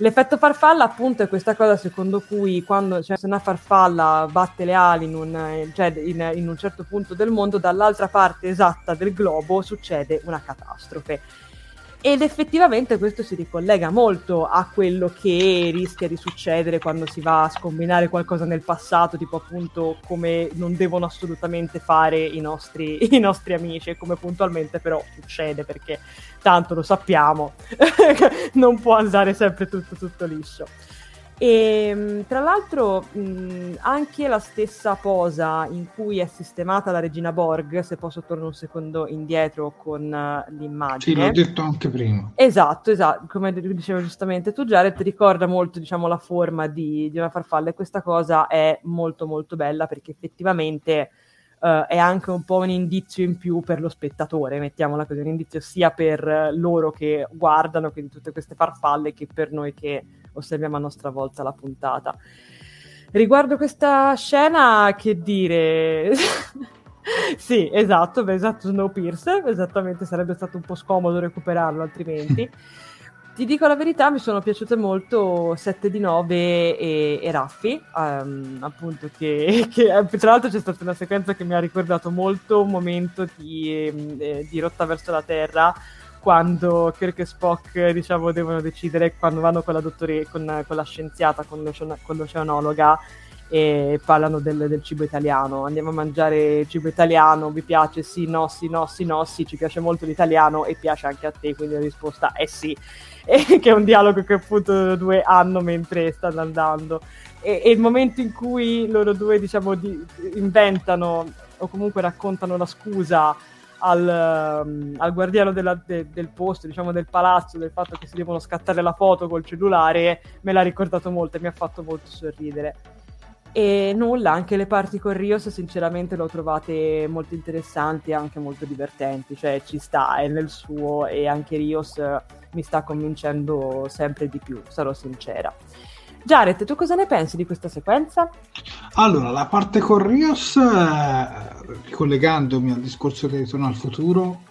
[SPEAKER 2] L'effetto farfalla appunto è questa cosa secondo cui quando cioè, se una farfalla batte le ali in un, cioè, in, in un certo punto del mondo, dall'altra parte esatta del globo succede una catastrofe ed effettivamente questo si ricollega molto a quello che rischia di succedere quando si va a scombinare qualcosa nel passato, tipo appunto come non devono assolutamente fare i nostri, [laughs] i nostri amici, e come puntualmente però succede perché tanto lo sappiamo, [laughs] non può andare sempre tutto, tutto liscio. E ehm, tra l'altro mh, anche la stessa posa in cui è sistemata la regina Borg, se posso tornare un secondo indietro con uh, l'immagine.
[SPEAKER 1] Sì, l'ho detto anche prima.
[SPEAKER 2] Esatto, esatto, come diceva giustamente tu Jared, ricorda molto diciamo, la forma di, di una farfalla e questa cosa è molto molto bella perché effettivamente uh, è anche un po' un indizio in più per lo spettatore, mettiamola così, un indizio sia per loro che guardano quindi tutte queste farfalle che per noi che osserviamo a nostra volta la puntata. Riguardo questa scena, che dire... [laughs] sì, esatto, beh, esatto, Snowpiercer, esattamente, sarebbe stato un po' scomodo recuperarlo altrimenti. [laughs] Ti dico la verità, mi sono piaciute molto 7 di 9 e, e Raffi, um, appunto che, che, tra l'altro c'è stata una sequenza che mi ha ricordato molto un momento di, eh, di Rotta verso la Terra, quando Kirk e Spock diciamo devono decidere quando vanno con la dottore, con, con la scienziata, con, con l'oceanologa e parlano del, del, cibo italiano. Andiamo a mangiare cibo italiano, vi piace? Sì, no, sì, no, sì, no, sì, ci piace molto l'italiano e piace anche a te, quindi la risposta è sì. [laughs] E, che è un dialogo che appunto due hanno mentre stanno andando. E, e il momento in cui loro due, diciamo, di, inventano o comunque raccontano la scusa al, um, al guardiano della, de, del posto, diciamo del palazzo, del fatto che si devono scattare la foto col cellulare, me l'ha ricordato molto e mi ha fatto molto sorridere. E nulla, anche le parti con Rios sinceramente le ho trovate molto interessanti e anche molto divertenti, cioè ci sta, è nel suo e anche Rios mi sta convincendo sempre di più, sarò sincera. Jared, tu cosa ne pensi di questa sequenza?
[SPEAKER 1] Allora, la parte con Rios, eh, collegandomi al discorso che ritorno al futuro,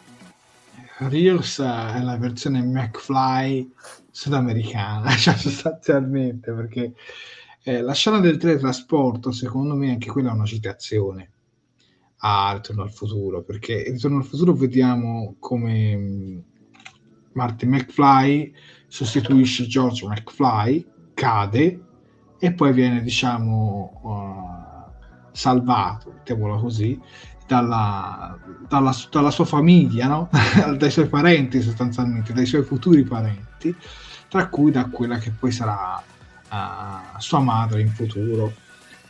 [SPEAKER 1] Rios è la versione McFly sudamericana, [laughs] cioè sostanzialmente, perché eh, la scena del teletrasporto, secondo me, anche quella è una citazione a Ritorno al futuro, perché in Ritorno al futuro vediamo come mm, Martin McFly sostituisce George McFly cade e poi viene, diciamo, uh, salvato, mettiamola così, dalla, dalla, dalla, sua famiglia, no? [laughs] dai suoi parenti sostanzialmente, dai suoi futuri parenti, tra cui da quella che poi sarà uh, sua madre in futuro.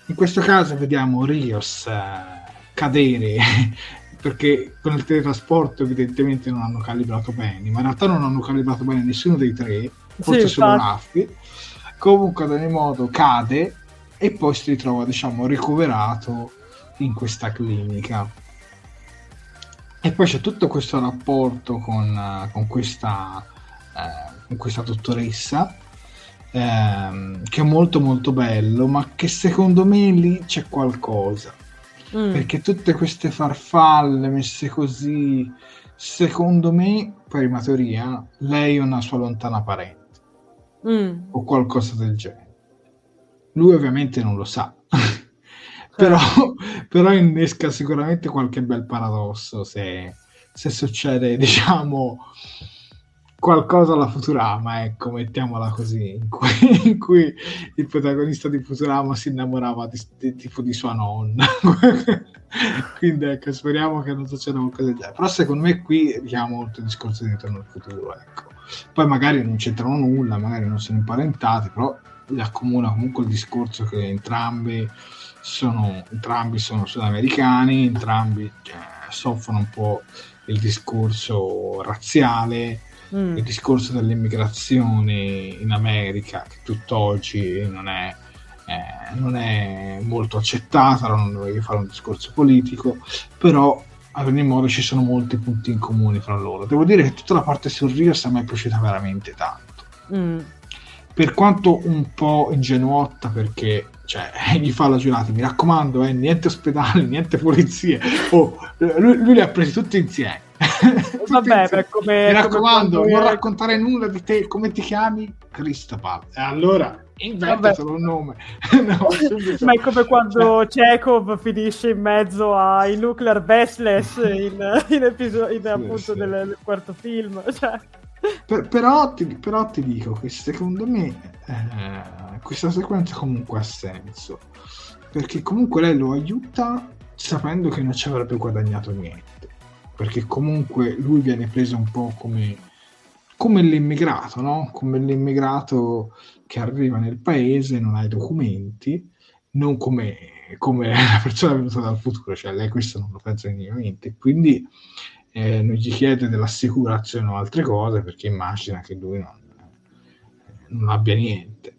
[SPEAKER 1] In questo caso vediamo Rios uh, cadere [laughs] perché con il teletrasporto evidentemente non hanno calibrato bene, ma in realtà non hanno calibrato bene nessuno dei tre, forse sì, solo Raffi comunque ad ogni modo cade e poi si ritrova diciamo ricoverato in questa clinica. E poi c'è tutto questo rapporto con, con, questa, eh, con questa dottoressa ehm, che è molto molto bello ma che secondo me lì c'è qualcosa. Mm. perché tutte queste farfalle messe così secondo me per una teoria lei è una sua lontana parente mm. o qualcosa del genere. Lui ovviamente non lo sa, [laughs] però, [laughs] però innesca sicuramente qualche bel paradosso se, se succede, [laughs] diciamo, qualcosa alla Futurama, ecco, mettiamola così, in cui, in cui il protagonista di Futurama si innamorava di, di, tipo di sua nonna. Quindi ecco, speriamo che non succeda qualcosa del genere. Però secondo me qui richiama molto il discorso di ritorno al futuro, ecco. Poi magari non c'entrano nulla, magari non sono imparentati, però li accomuna comunque il discorso che entrambi sono, entrambi sono sudamericani, entrambi eh, soffrono un po' il discorso razziale, mm. il discorso dell'immigrazione in America, che tutt'oggi non è, eh, non è molto accettata, non voglio fare un discorso politico, però ad ogni modo ci sono molti punti in comune fra loro. Devo dire che tutta la parte sul Rios a me è piaciuta veramente tanto. Mm. Per quanto un po' ingenuotta perché cioè, [laughs] gli fa la giornata, mi raccomando, eh, niente ospedali, [laughs] niente polizie. Oh, lui, lui li ha presi tutti insieme.
[SPEAKER 2] Vabbè, beh, come,
[SPEAKER 1] mi raccomando, non è... raccontare nulla di te, come ti chiami? Cristobal. E allora inventatelo un nome. [laughs]
[SPEAKER 2] no, Ma è come quando Chekhov finisce in mezzo ai nuclear baseless in, [laughs] in, episo- in sì, appunto sì. Del, del, quarto film. [laughs] Cioè.
[SPEAKER 1] Per, però, ti, però, ti, dico che secondo me eh, questa sequenza comunque ha senso. Perché comunque lei lo aiuta sapendo che non ci avrebbe guadagnato niente perché comunque lui viene preso un po' come, come l'immigrato, no? Come l'immigrato che arriva nel paese, non ha i documenti, non come, come [laughs] la persona venuta dal futuro, cioè lei questo non lo pensa minimamente, quindi eh, non gli chiede dell'assicurazione o altre cose perché immagina che lui non, non abbia niente.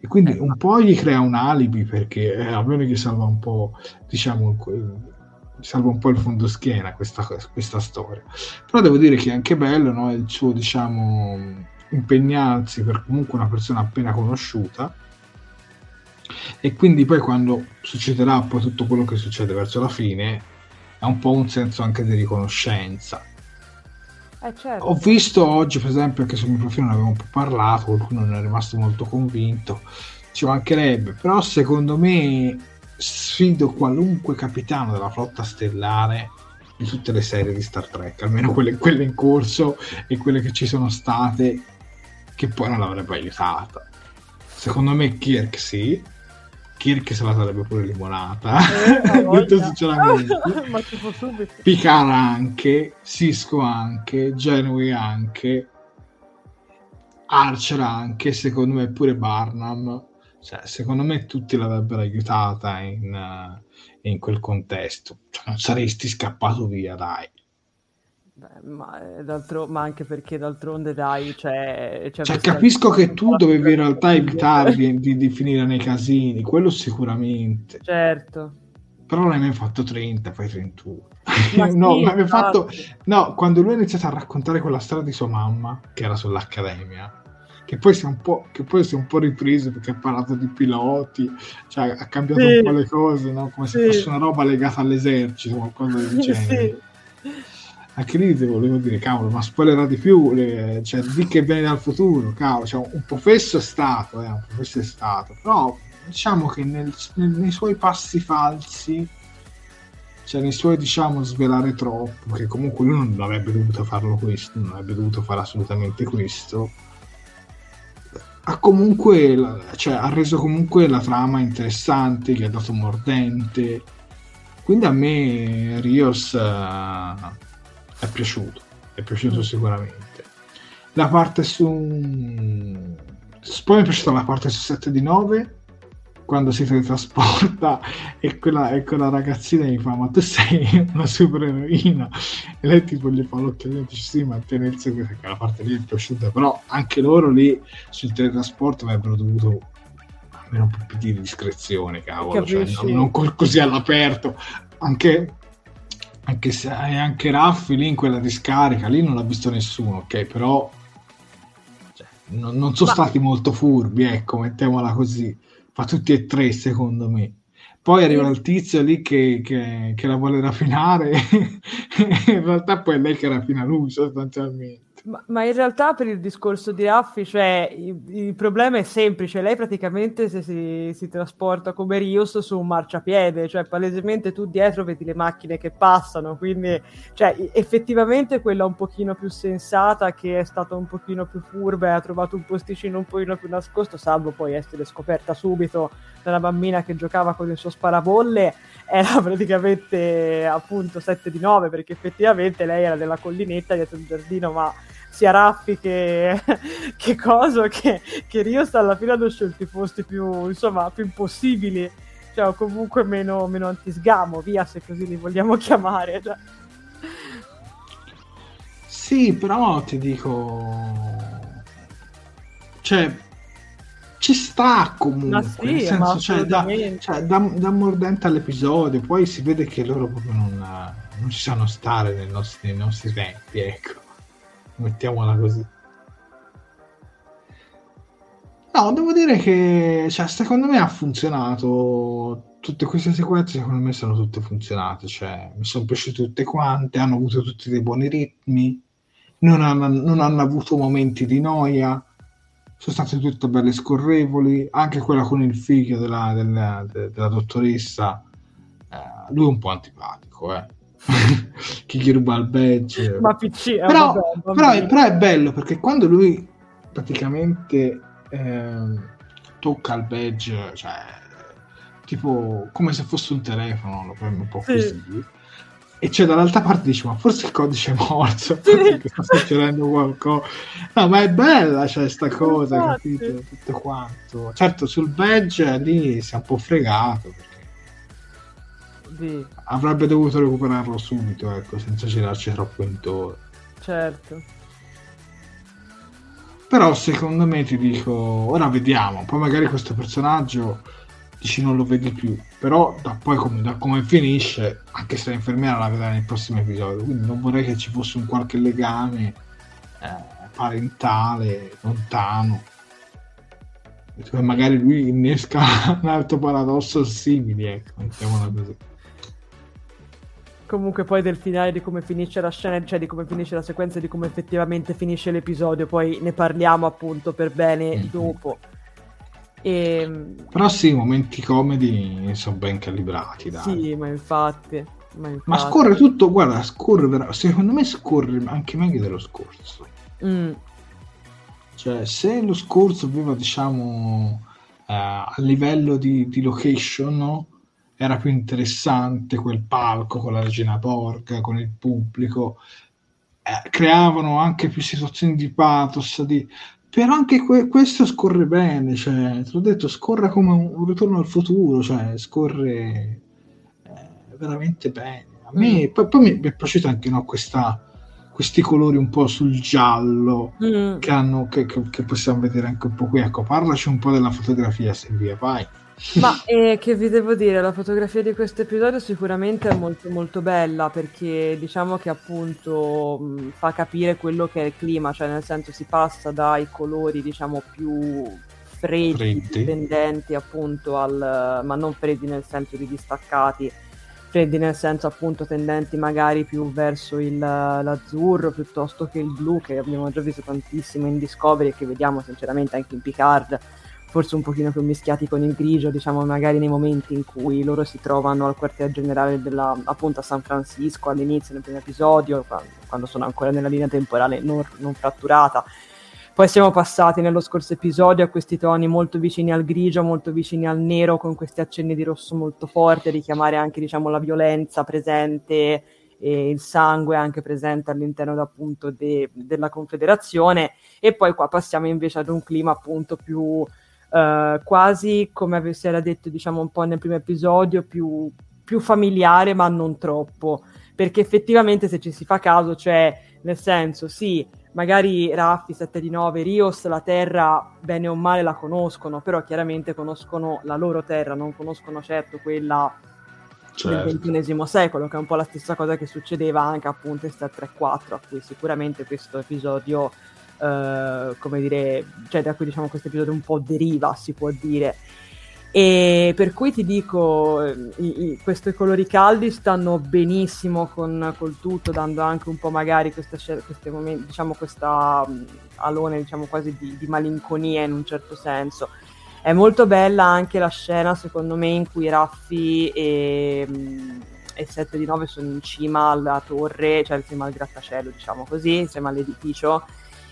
[SPEAKER 1] E quindi un po' gli crea un alibi perché eh, almeno gli salva un po', diciamo, salva un po' il fondo schiena questa, questa storia. Però devo dire che è anche bello no? il suo, diciamo, impegnarsi per comunque una persona appena conosciuta e quindi poi quando succederà poi tutto quello che succede verso la fine ha un po' un senso anche di riconoscenza.
[SPEAKER 2] Eh certo.
[SPEAKER 1] Ho visto oggi, per esempio, che sul mio profilo ne avevo un po' parlato, qualcuno non è rimasto molto convinto, ci mancherebbe, però secondo me sfido qualunque capitano della flotta stellare di tutte le serie di Star Trek, almeno quelle, quelle in corso e quelle che ci sono state, che poi non l'avrebbe aiutata. Secondo me Kirk sì, Kirk se la sarebbe pure limonata, eh, detto [laughs] sinceramente. [laughs] Picard anche, Cisco anche, Genui anche, Archer anche, secondo me pure Barnum cioè, secondo me tutti l'avrebbero aiutata in, uh, in quel contesto. Cioè, non saresti scappato via, dai.
[SPEAKER 2] Beh, ma, eh, ma, anche perché d'altronde dai, cioè,
[SPEAKER 1] cioè, cioè capisco che tu dovevi in realtà evitare di, di, di, finire nei casini, quello sicuramente.
[SPEAKER 2] Certo.
[SPEAKER 1] Però non hai mai fatto 30, fai 31. Ma [laughs] no, sì, ma fatto... no, quando lui ha iniziato a raccontare quella storia di sua mamma, che era sull'accademia, che poi si è un po', che poi si è un po' ripreso perché ha parlato di piloti, cioè ha cambiato sì. un po' le cose, no? come sì. se fosse una roba legata all'esercito, qualcosa del genere. Sì. Anche lì ti volevo dire, cavolo, ma spoilerà di più, le, cioè di che viene dal futuro, cavolo, cioè, un professo è stato, eh, un professo è stato, però diciamo che nel, nel, nei suoi passi falsi cioè nei suoi diciamo svelare troppo che comunque lui non avrebbe dovuto farlo questo non avrebbe dovuto fare assolutamente questo ha comunque cioè, ha reso comunque la trama interessante, gli ha dato mordente. Quindi a me Rios uh, è piaciuto, è piaciuto mm. sicuramente. La parte su poi mi è piaciuta la parte su 7 di 9 quando si teletrasporta [laughs] e quella, e quella ragazzina gli fa ma tu sei [laughs] una supereroina? E lei tipo gli fa l'occhiolino e dice sì ma tenersi perché la parte lì è piaciuta. Però anche loro lì sul teletrasporto avrebbero dovuto almeno un po' più di discrezione cavolo cioè, non, non così all'aperto. Anche anche se anche Raffi lì in quella discarica lì non l'ha visto nessuno ok però cioè, non, non, sono ma... stati molto furbi ecco mettiamola così fa tutti e tre secondo me. Poi arriva il tizio lì che, che, che la vuole raffinare, [laughs] in realtà poi è lei che raffina lui sostanzialmente.
[SPEAKER 2] Ma, ma, in realtà per il discorso di Raffi, cioè, il, il problema è semplice, lei praticamente se si, si, trasporta come Rios su un marciapiede, cioè palesemente tu dietro vedi le macchine che passano, quindi cioè, effettivamente quella un pochino più sensata che è stata un pochino più furba e ha trovato un posticino un pochino più nascosto, salvo poi essere scoperta subito da una bambina che giocava con il suo sparabolle, era [laughs] praticamente appunto 7 di 9 perché effettivamente lei era della collinetta dietro il giardino ma sia Raffi che, [laughs] che Coso che, che Rios alla fine hanno scelto i posti più, insomma, più impossibili cioè o comunque meno, meno antisgamo via se così li vogliamo [laughs] chiamare cioè.
[SPEAKER 1] sì però ti dico cioè ci sta comunque sì, nel senso, cioè, da, cioè, da, da, mordente all'episodio poi si vede che loro proprio non, non ci sanno stare nei nostri, nei nostri tempi ecco mettiamola così. No, devo dire che cioè, secondo me ha funzionato. Tutte queste sequenze, secondo me, sono tutte funzionate. Cioè, mi sono piaciute tutte quante, hanno avuto tutti dei buoni ritmi, non hanno, non hanno avuto momenti di noia, sono state tutte belle scorrevoli. Anche quella con il figlio della, della, della dottoressa, eh, lui è un po' antipatico, eh [laughs] chi gli ruba il badge
[SPEAKER 2] ma PC
[SPEAKER 1] però, vabbè, però, è, però, è, bello perché quando lui praticamente eh, tocca il badge cioè tipo come se fosse un telefono lo prende un po' sì. così e c'è dall'altra parte dice ma forse il codice è morto [laughs] sta succedendo qualcosa no ma è bella cioè sta cosa Infatti. capito tutto quanto certo sul badge lì si è un po' fregato perché
[SPEAKER 2] sì.
[SPEAKER 1] Avrebbe dovuto recuperarlo subito, ecco, senza girarci troppo intorno.
[SPEAKER 2] Certo.
[SPEAKER 1] Però secondo me ti dico, ora vediamo, poi magari questo personaggio dici non lo vedi più, però da poi come, da come finisce, anche se l'infermiera la vedrà nel prossimo episodio, quindi non vorrei che ci fosse un qualche legame eh, parentale, lontano. E magari lui innesca un altro paradosso simile, ecco, mettiamola così
[SPEAKER 2] comunque poi del finale di come finisce la scena, cioè di come finisce la sequenza di come effettivamente finisce l'episodio, poi ne parliamo appunto per bene mm-hmm. dopo. E... Ehm,
[SPEAKER 1] Però sì, i momenti comedy sono ben calibrati, dai.
[SPEAKER 2] Sì, ma infatti,
[SPEAKER 1] ma infatti. Ma scorre tutto, guarda, scorre, secondo me scorre anche meglio dello scorso.
[SPEAKER 2] Mm.
[SPEAKER 1] Cioè, se lo scorso aveva, diciamo, eh, a livello di, di location, no? era più interessante quel palco con la regina porca, con il pubblico, eh, creavano anche più situazioni di pathos, di... però anche que- questo scorre bene, cioè, te l'ho detto, scorre come un, un ritorno al futuro, cioè, scorre eh, veramente bene. A me, mm. poi, poi mi, mi, è piaciuto anche no, questa, questi colori un po' sul giallo mm. che, hanno, che, che, che, possiamo vedere anche un po' qui. Ecco, parlaci un po' della fotografia, Silvia, vai.
[SPEAKER 2] Ma eh, che vi devo dire, la fotografia di questo episodio sicuramente è molto molto bella perché diciamo che appunto mh, fa capire quello che è il clima, cioè nel senso si passa dai colori diciamo più freddi, freddi. tendenti appunto al, ma non freddi nel senso di distaccati, freddi nel senso appunto tendenti magari più verso il, l'azzurro piuttosto che il blu che abbiamo già visto tantissimo in Discovery e che vediamo sinceramente anche in Picard forse un pochino più mischiati con il grigio, diciamo magari nei momenti in cui loro si trovano al quartier generale della, appunto a San Francisco all'inizio nel primo episodio, quando sono ancora nella linea temporale non, non fratturata. Poi siamo passati nello scorso episodio a questi toni molto vicini al grigio, molto vicini al nero, con questi accenni di rosso molto forti, a richiamare anche diciamo, la violenza presente e il sangue anche presente all'interno appunto de- della Confederazione. E poi qua passiamo invece ad un clima appunto più uh, quasi come si era detto diciamo un po' nel primo episodio più, più familiare ma non troppo perché effettivamente se ci si fa caso cioè nel senso sì magari Raffi 7 di 9 Rios la terra bene o male la conoscono però chiaramente conoscono la loro terra non conoscono certo quella certo. del XXI secolo che è un po' la stessa cosa che succedeva anche appunto in Star Trek 4 a cui sicuramente questo episodio Uh, come dire, cioè da cui diciamo questo episodio un po' deriva, si può dire. E per cui ti dico, i, i, questi colori caldi stanno benissimo con, col tutto, dando anche un po' magari questa, momenti, diciamo questa um, alone diciamo quasi di, di, malinconia in un certo senso. È molto bella anche la scena, secondo me, in cui Raffi e, e 7 di 9 sono in cima alla torre, cioè insieme al grattacielo, diciamo così, insieme all'edificio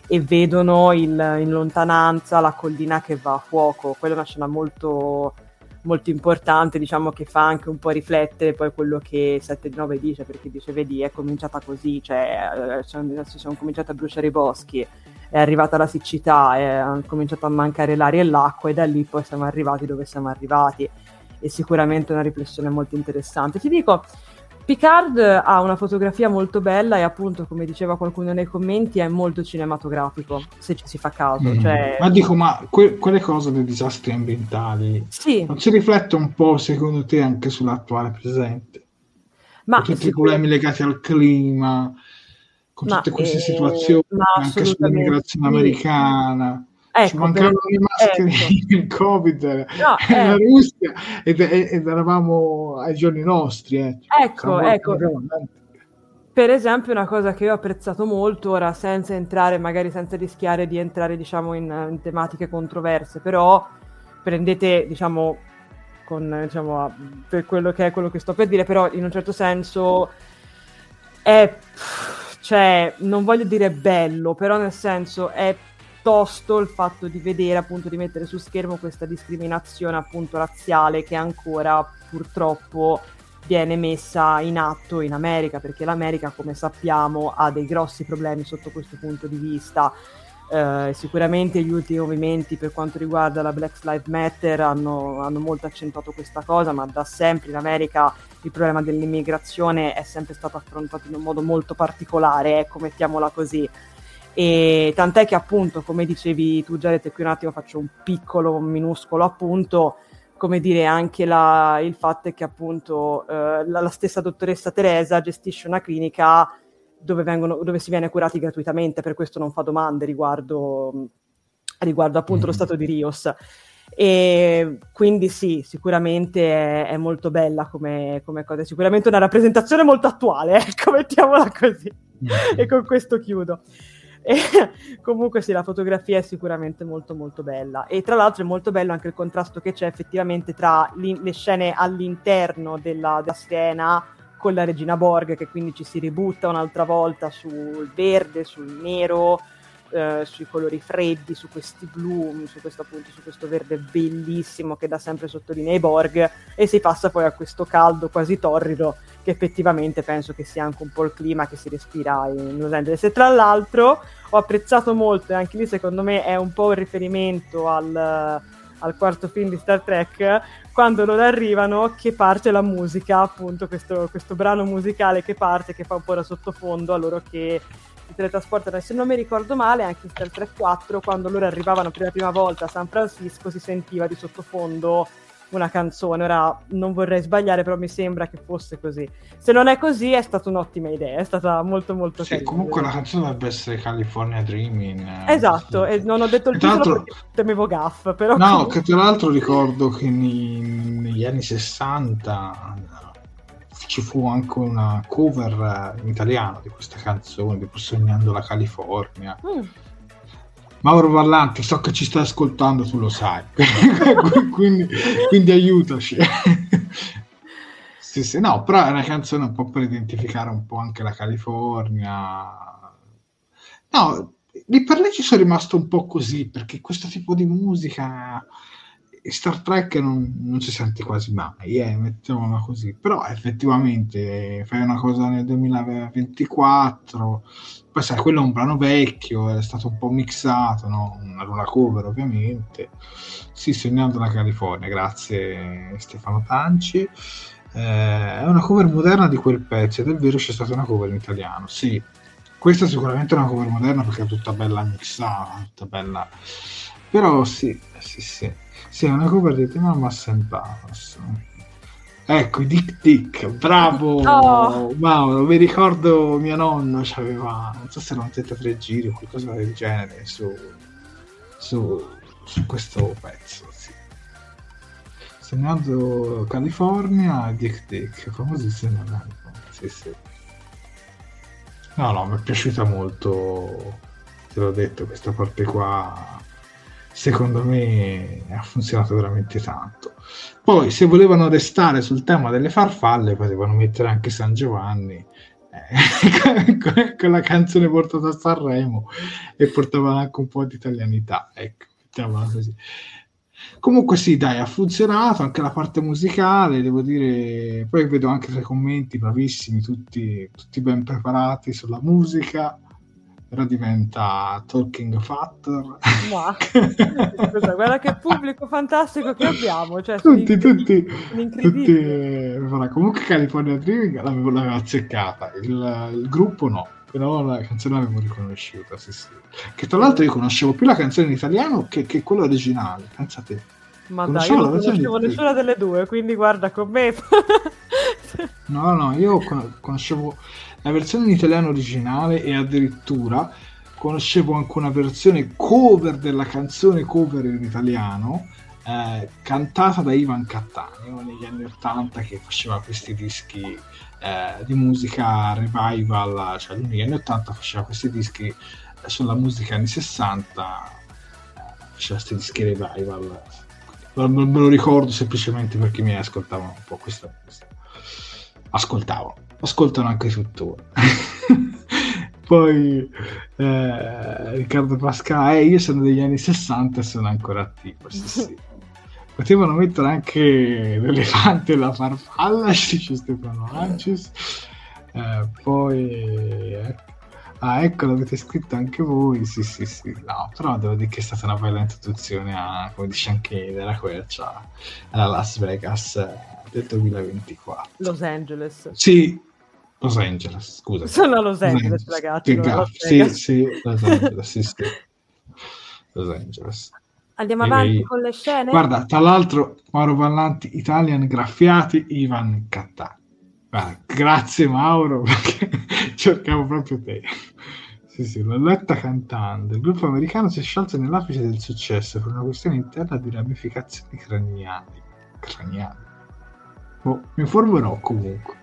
[SPEAKER 2] e vedono il, in lontananza la collina che va a fuoco. Quella è una scena molto, molto importante, diciamo che fa anche un po' riflettere poi quello che 7 di 9 dice, perché dice vedi è cominciata così, cioè eh, si sono cominciati a bruciare i boschi, è arrivata la siccità, è cominciato a mancare l'aria e l'acqua e da lì poi siamo arrivati dove siamo arrivati. E sicuramente una riflessione molto interessante. Ti dico, Picard ha una fotografia molto bella e appunto, come diceva qualcuno nei commenti, è molto cinematografico, se ci si fa caso. Mm. Cioè...
[SPEAKER 1] Ma dico, ma que- quelle cose dei disastri ambientali
[SPEAKER 2] sì.
[SPEAKER 1] non si riflette un po', secondo te, anche sull'attuale presente?
[SPEAKER 2] Ma
[SPEAKER 1] con tutti i problemi legati al clima, con ma, tutte queste eh, situazioni, anche sull'immigrazione sì. americana. Ecco, ci mancavano le maschere ecco. [laughs] il covid no, [laughs] la eh. Russia ed, ed, eravamo ai giorni nostri eh.
[SPEAKER 2] ecco ecco per esempio una cosa che io ho apprezzato molto ora senza entrare magari senza rischiare di entrare diciamo in, in tematiche controverse però prendete diciamo con diciamo per quello che è quello che sto per dire però in un certo senso è cioè non voglio dire bello però nel senso è piuttosto il fatto di vedere, appunto, di mettere su schermo questa discriminazione appunto razziale che ancora purtroppo viene messa in atto in America, perché l'America, come sappiamo, ha dei grossi problemi sotto questo punto di vista. Eh, sicuramente gli ultimi movimenti per quanto riguarda la Black Lives Matter hanno, hanno, molto accentuato questa cosa, ma da sempre in America il problema dell'immigrazione è sempre stato affrontato in un modo molto particolare, ecco, mettiamola così. E tant'è che appunto, come dicevi tu Jared, qui un attimo faccio un piccolo, un minuscolo appunto, come dire anche la, il fatto è che appunto eh, la, la, stessa dottoressa Teresa gestisce una clinica dove, vengono, dove, si viene curati gratuitamente, per questo non fa domande riguardo, riguardo appunto mm-hmm. lo stato di Rios. E quindi sì, sicuramente è, è molto bella come, come, cosa, sicuramente una rappresentazione molto attuale, [laughs] ecco, mettiamola così. Mm-hmm. E con questo chiudo. [laughs] Comunque sì, la fotografia è sicuramente molto molto bella. E tra l'altro è molto bello anche il contrasto che c'è effettivamente tra le scene all'interno della, della Siena con la regina Borg, che quindi ci si ributta un'altra volta sul verde, sul nero, eh, sui colori freddi, su questi blu, su questo appunto, su questo verde bellissimo che da sempre sottolinea i Borg, e si passa poi a questo caldo quasi torrido che effettivamente penso che sia anche un po' il clima che si respira in Los Angeles. E tra l'altro ho apprezzato molto, e anche lì secondo me è un po' un riferimento al, al quarto film di Star Trek, quando loro arrivano che parte la musica, appunto questo, questo brano musicale che parte, che fa un po' da sottofondo a loro che si teletrasportano. E se non mi ricordo male, anche in Star Trek 4, quando loro arrivavano per la prima volta a San Francisco, si sentiva di sottofondo una canzone. Ora non vorrei sbagliare, però mi sembra che fosse così. Se non è così, è stata un'ottima idea, è stata molto molto
[SPEAKER 1] sì, carina. Comunque la canzone dovrebbe essere California Dreaming.
[SPEAKER 2] Eh, esatto, sì. e non ho detto il titolo temevo gaff, però...
[SPEAKER 1] No, comunque... che tra l'altro ricordo che nei, negli anni 60 ci fu anche una cover in italiano di questa canzone, di Sognando la California. Mm Mauro Vallanti, so che ci stai ascoltando, tu lo sai, [laughs] quindi, quindi, aiutaci. sì, sì, no, però è una canzone un po' per identificare un po' anche la California. No, lì per lì ci sono rimasto un po' così, perché questo tipo di musica Star Trek non, non si sente quasi mai, eh, mettiamola così, però effettivamente fai una cosa nel 2024, poi sai, quello è un brano vecchio, è stato un po' mixato, no? una, cover ovviamente, sì, sognando la California, grazie Stefano Tanci, eh, è una cover moderna di quel pezzo ed è vero c'è stata una cover in italiano, sì, questa è sicuramente una cover moderna perché è tutta bella mixata, tutta bella, però sì, sì, sì. Sì, è una cover di tema Massa Pass. Ecco, i Dick Dick, bravo oh. Mauro, mi ricordo mio nonno aveva, non so se erano 33 giri o qualcosa del genere su, su, su questo pezzo. Sì. Segnando California, Dick Dick, famosissimo. Sì, sì. No, no, mi è piaciuta molto, te l'ho detto, questa parte qua secondo me ha funzionato veramente tanto. Poi, se volevano restare sul tema delle farfalle, potevano mettere anche San Giovanni eh, [laughs] con la canzone portata a Sanremo e portavano anche un po' di italianità. Ecco, mettiamola così. Comunque sì, dai, ha funzionato anche la parte musicale, devo dire, poi vedo anche tra i commenti, bravissimi, tutti, tutti ben preparati sulla musica, però diventa talking factor.
[SPEAKER 2] Ma, [laughs] scusa, guarda che pubblico fantastico che abbiamo, cioè,
[SPEAKER 1] tutti, tutti, tutti comunque California Dreaming l'avevo, l'avevo azzeccata, il, il gruppo no però la canzone l'avevo riconosciuta, sì, sì. Che tra l'altro io conoscevo più la canzone in italiano che, che quella originale, pensate.
[SPEAKER 2] Ma dai, io non conoscevo nessuna delle due, quindi guarda con me.
[SPEAKER 1] no, no, io conoscevo la versione in italiano originale e addirittura conoscevo anche una versione cover della canzone cover in italiano eh, cantata da Ivan Cattani negli anni 80 che faceva questi dischi eh, di musica revival, cioè negli anni 80 faceva questi dischi sulla musica anni 60, eh, faceva questi dischi revival. Me lo ricordo semplicemente perché mi ascoltavano un po' questa, questa. ascoltavano, ascoltano anche tuttora. [laughs] Poi eh, Riccardo Pascale, eh, io sono degli anni 60 e sono ancora attivo. Sì, sì [laughs] potevano mettere anche l'elefante e la farfalla, [laughs] dice Stefano Ancis. Eh, poi, eh, ah, ecco, l'avete scritto anche voi. Sì, sì, sì. No, però devo dire che è stata una bella introduzione a, come dice anche della quercia, alla Las Vegas eh, del 2024.
[SPEAKER 2] Los Angeles.
[SPEAKER 1] Sì, Los Angeles, scusa.
[SPEAKER 2] Sono a Los Angeles, Los ragazzi.
[SPEAKER 1] Sì, sì, Los Angeles, sì, sì. Los Angeles.
[SPEAKER 2] Andiamo avanti con le scene?
[SPEAKER 1] Guarda, tra l'altro, Mauro Vallanti, Italian Graffiati, Ivan Cattà. grazie Mauro, [laughs] perché cercavo proprio te. Sì, sì, l'ho letta cantando. Il gruppo americano si è sciolto nell'apice del successo per una questione interna di ramificazioni craniali. Craniali. Oh, mi informerò comunque.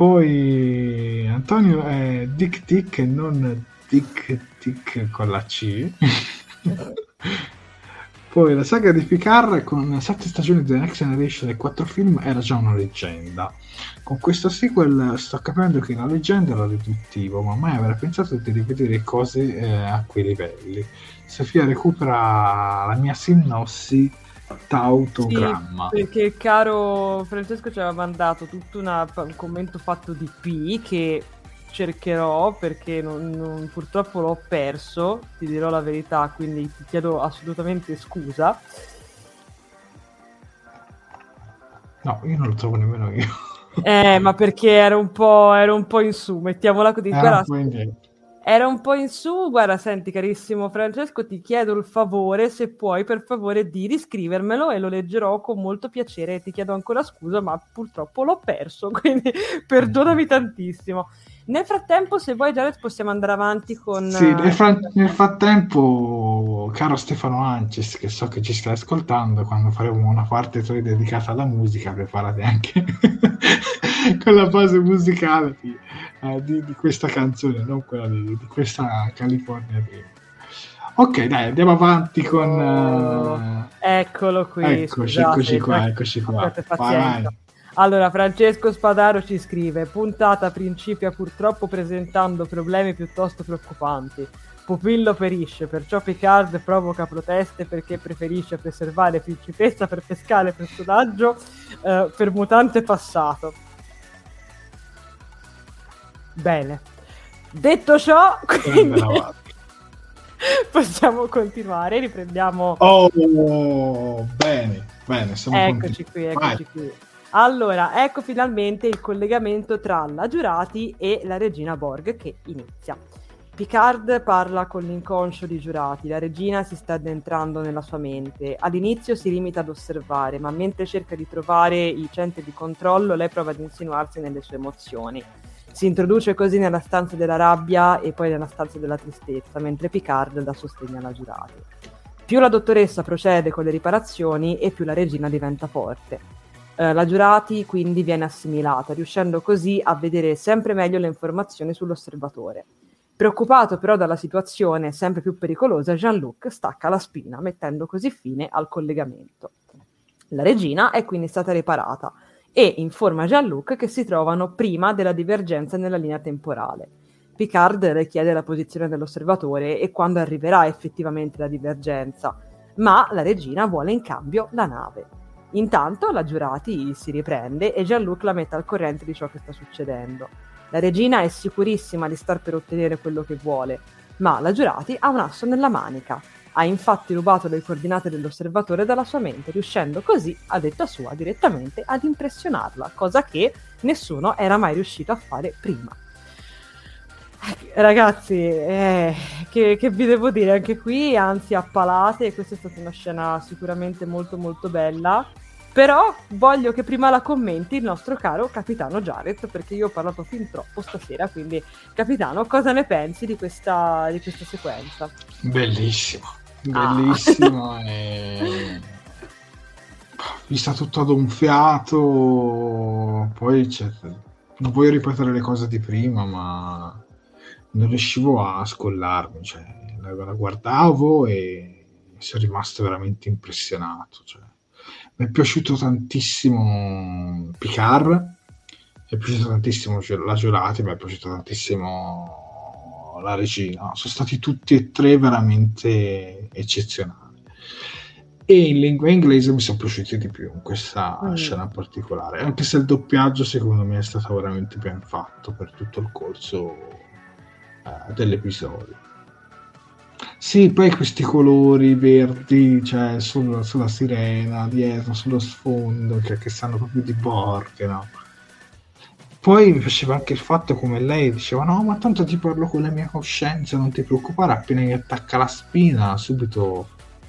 [SPEAKER 1] Poi Antonio è Dick Dick e non Dick Dick con la C. [laughs] Poi la saga di Picard con sette stagioni di The Next Generation e quattro film era già una leggenda. Con questo sequel sto capendo che la leggenda era riduttivo, ma mai avrei pensato di rivedere cose eh, a quei livelli. Sofia recupera la mia sinossi tautogramma.
[SPEAKER 2] Sì, perché il caro Francesco ci aveva mandato tutto una, un commento fatto di P che cercherò perché non, non, purtroppo l'ho perso, ti dirò la verità, quindi ti chiedo assolutamente scusa.
[SPEAKER 1] No, io non lo trovo nemmeno io.
[SPEAKER 2] Eh, ma perché era un po', era un po in su, mettiamola così. Era, un era un po' in su, guarda, senti carissimo Francesco, ti chiedo il favore, se puoi per favore di riscrivermelo e lo leggerò con molto piacere. Ti chiedo ancora scusa, ma purtroppo l'ho perso, [laughs] quindi perdonami tantissimo. Nel frattempo, se vuoi, Jared, possiamo andare avanti con.
[SPEAKER 1] Sì, nel, fra- nel, frattempo, caro Stefano Ancis, che so che ci stai ascoltando, quando faremo una parte 3 dedicata alla musica, preparate anche [laughs] con la base musicale di, uh, di, di, questa canzone, non quella di, di questa California Dream. Ok, dai, andiamo avanti con. Uh...
[SPEAKER 2] Eccolo qui.
[SPEAKER 1] Eccoci, scusate, eccoci qua, eccoci qua. Vai.
[SPEAKER 2] Allora, Francesco Spadaro ci scrive: Puntata principia purtroppo presentando problemi piuttosto preoccupanti. Pupillo perisce, perciò Picard provoca proteste perché preferisce preservare principessa per pescare personaggio eh, per mutante passato. Bene. Detto ciò, quindi [laughs] possiamo continuare, riprendiamo.
[SPEAKER 1] Oh, bene, bene.
[SPEAKER 2] Eccoci qui, eccoci Vai. qui. Allora, ecco finalmente il collegamento tra la Giurati e la regina Borg che inizia. Picard parla con l'inconscio di Giurati, la regina si sta addentrando nella sua mente. All'inizio si limita ad osservare, ma mentre cerca di trovare i centri di controllo, lei prova ad insinuarsi nelle sue emozioni. Si introduce così nella stanza della rabbia e poi nella stanza della tristezza, mentre Picard dà sostegno alla Giurati. Più la dottoressa procede con le riparazioni e più la regina diventa forte. Eh, la giurati quindi viene assimilata, riuscendo così a vedere sempre meglio le informazioni sull'osservatore. Preoccupato però dalla situazione sempre più pericolosa, Jean-Luc stacca la spina, mettendo così fine al collegamento. La regina è quindi stata riparata e informa Jean-Luc che si trovano prima della divergenza nella linea temporale. Picard chiede la posizione dell'osservatore e quando arriverà effettivamente la divergenza, ma la regina vuole in cambio la nave. Intanto la Giurati si riprende e Jean-Luc la mette al corrente di ciò che sta succedendo. La regina è sicurissima di star per ottenere quello che vuole, ma la Giurati ha un asso nella manica. Ha infatti rubato le coordinate dell'osservatore dalla sua mente, riuscendo così, a detta sua, direttamente ad impressionarla, cosa che nessuno era mai riuscito a fare prima. Ragazzi, eh, che, che, vi devo dire? Anche qui, anzi, appalate. Questa è stata una scena sicuramente molto, molto bella. Però voglio che prima la commenti il nostro caro capitano Jared, perché io ho parlato fin troppo stasera. Quindi, capitano, cosa ne pensi di questa, di questa sequenza?
[SPEAKER 1] Bellissimo, bellissimo. Ah. [laughs] e... Vista tutto ad un fiato, poi c'è... non voglio ripetere le cose di prima, ma non riuscivo a scollarmi, cioè, la, la guardavo e sono rimasto veramente impressionato. Cioè. Mi è piaciuto tantissimo Picard, mi è piaciuto tantissimo la Giurati, mi è piaciuto tantissimo la Regina, sono stati tutti e tre veramente eccezionali. E in lingua inglese mi sono piaciuti di più in questa mm. scena particolare, anche se il doppiaggio secondo me è stato veramente ben fatto per tutto il corso uh, dell'episodio. Sì, poi questi colori verdi, cioè sul, sulla sirena, dietro, sullo sfondo, che, che sanno proprio di porche, no? Poi mi piaceva anche il fatto come lei diceva: No, ma tanto ti parlo con la mia coscienza, non ti preoccupare. Appena mi attacca la spina, subito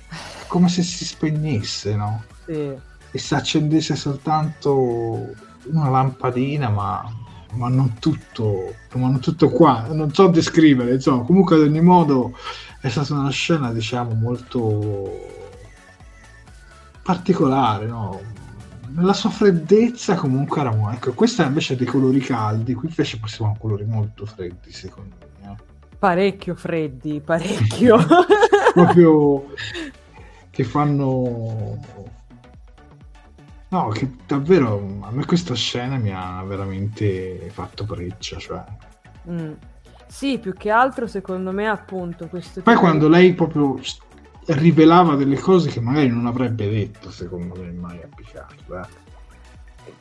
[SPEAKER 1] è come se si spegnesse, no? Sì. E si accendesse soltanto una lampadina, ma ma non tutto, ma non tutto qua, non so descrivere, insomma, comunque ad ogni modo è stata una scena, diciamo, molto particolare, no? Nella sua freddezza comunque era ecco, questa invece ha dei colori caldi, qui invece possiamo colori molto freddi, secondo me. Eh.
[SPEAKER 2] Parecchio freddi, parecchio. [laughs]
[SPEAKER 1] Proprio [laughs] che fanno No, che davvero a me questa scena mi ha veramente fatto breccia, cioè.
[SPEAKER 2] Mm. Sì, più che altro secondo me appunto questo...
[SPEAKER 1] Poi quando di... lei proprio rivelava delle cose che magari non avrebbe detto, secondo me, mai a Picard. Eh.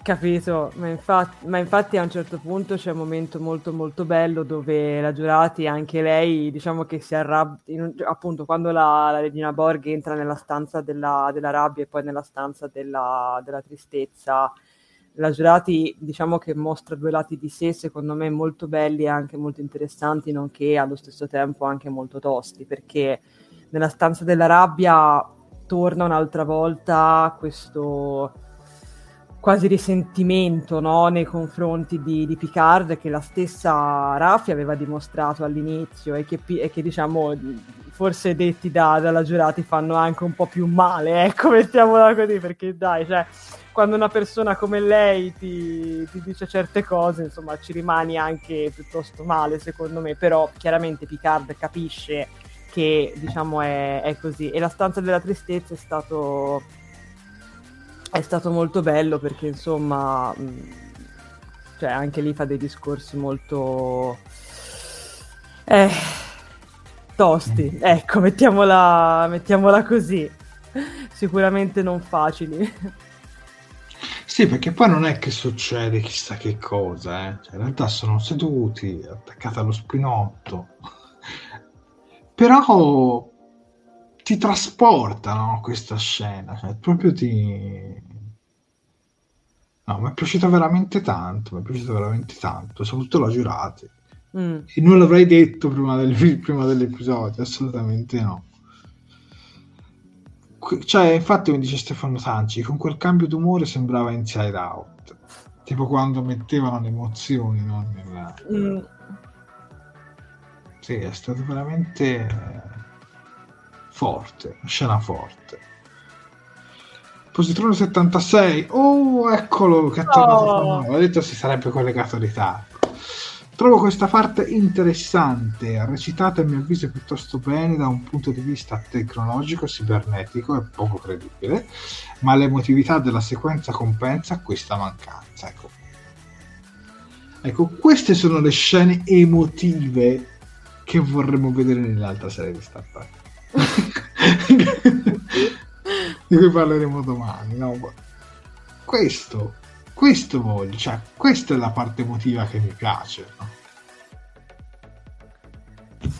[SPEAKER 2] Capito, ma infatti, ma infatti, a un certo punto c'è un momento molto molto bello dove la Giurati, anche lei, diciamo che si arrabbia, appunto quando la, la, regina Borg entra nella stanza della, della rabbia e poi nella stanza della, della, tristezza, la Giurati diciamo che mostra due lati di sé secondo me molto belli e anche molto interessanti, nonché allo stesso tempo anche molto tosti, perché nella stanza della rabbia torna un'altra volta questo quasi risentimento no? nei confronti di, di, Picard che la stessa Raffi aveva dimostrato all'inizio e che, e che diciamo forse detti da, dalla giurati fanno anche un po' più male, ecco, [laughs] mettiamola così, perché dai, cioè, quando una persona come lei ti, ti, dice certe cose, insomma, ci rimani anche piuttosto male, secondo me, però chiaramente Picard capisce che, diciamo, è, è così. E la stanza della tristezza è stato è stato molto bello perché insomma mm, cioè anche lì fa dei discorsi molto eh, tosti ecco mettiamola, mettiamola così sicuramente non facili
[SPEAKER 1] sì perché poi non è che succede chissà che cosa eh. cioè, in realtà sono seduti attaccati allo spinotto però ti trasporta no, questa scena, cioè, proprio ti... No, mi è piaciuta veramente tanto, mi è piaciuta veramente tanto, soprattutto la giurata. Mm. E non l'avrei detto prima, del, prima dell'episodio, assolutamente no. Cioè, infatti, mi dice Stefano Tanci, con quel cambio d'umore sembrava Inside Out, tipo quando mettevano le emozioni, no? Nella... Mm. Sì, è stato veramente forte, una scena forte. Positrone 76, oh eccolo che è tornato,
[SPEAKER 2] Oh.
[SPEAKER 1] ho detto si sarebbe collegato ritardo. Trovo questa parte interessante, recitata a mio avviso piuttosto bene da un punto di vista tecnologico, cibernetico e poco credibile, ma l'emotività della sequenza compensa questa mancanza. Ecco. ecco, queste sono le scene emotive che vorremmo vedere nell'altra serie di Star Trek. [laughs] di cui parleremo domani. No? Questo, questo voglio, cioè, questa è la parte emotiva che mi piace. No?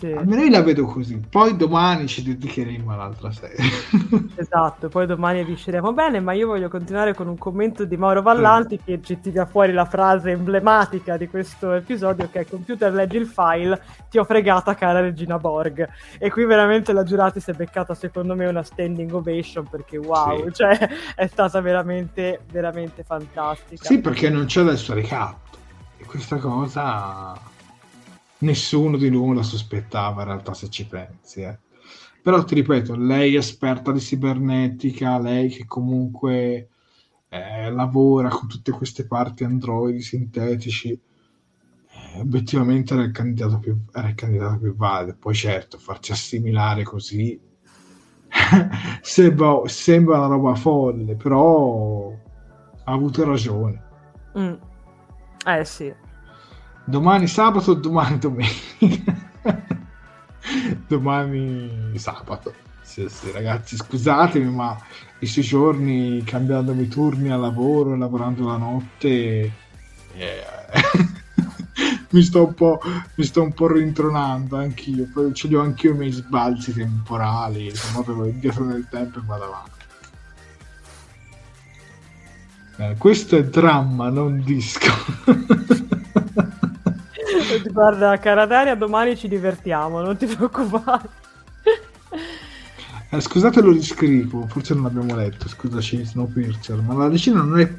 [SPEAKER 2] Sì,
[SPEAKER 1] Almeno io la vedo così. Poi domani ci dedicheremo all'altra serie. [laughs]
[SPEAKER 2] esatto, poi domani riusciremo bene, ma io voglio continuare con un commento di Mauro Vallanti che ci tira fuori la frase emblematica di questo episodio che è computer leggi il file, ti ho fregata cara Regina Borg. E qui veramente la giurata si è beccata secondo me una standing ovation perché wow,
[SPEAKER 1] Sì.
[SPEAKER 2] cioè [laughs] è stata veramente, veramente fantastica.
[SPEAKER 1] sì, perché non c'è del suo ricatto. E questa cosa nessuno di noi la sospettava in realtà se ci pensi. eh. Però ti ripeto, lei è esperta di cibernetica, lei che comunque eh, lavora con tutte queste parti androidi sintetici, eh, obiettivamente era il candidato più, era il candidato più valido. Poi certo, farci assimilare così [laughs] sembra, sembra una roba folle, però ha avuto ragione.
[SPEAKER 2] Mm. Eh sì.
[SPEAKER 1] Domani sabato, domani domenica. [laughs] domani sabato. Sì, sì, ragazzi, scusatemi, ma questi giorni cambiandomi turni al lavoro, lavorando la notte, eh, [laughs] mi, sto un po', mi sto un po' rintronando anch'io. Poi ce li ho anch'io i miei sbalzi temporali, modo che indietro nel tempo e vado avanti. Eh, questo è dramma, non disco. [laughs] [laughs]
[SPEAKER 2] Guarda, cara Daria, domani ci divertiamo, non ti preoccupare.
[SPEAKER 1] Eh, scusate, lo riscrivo, forse non l'abbiamo letto, scusaci Snowpiercer, ma la decina non è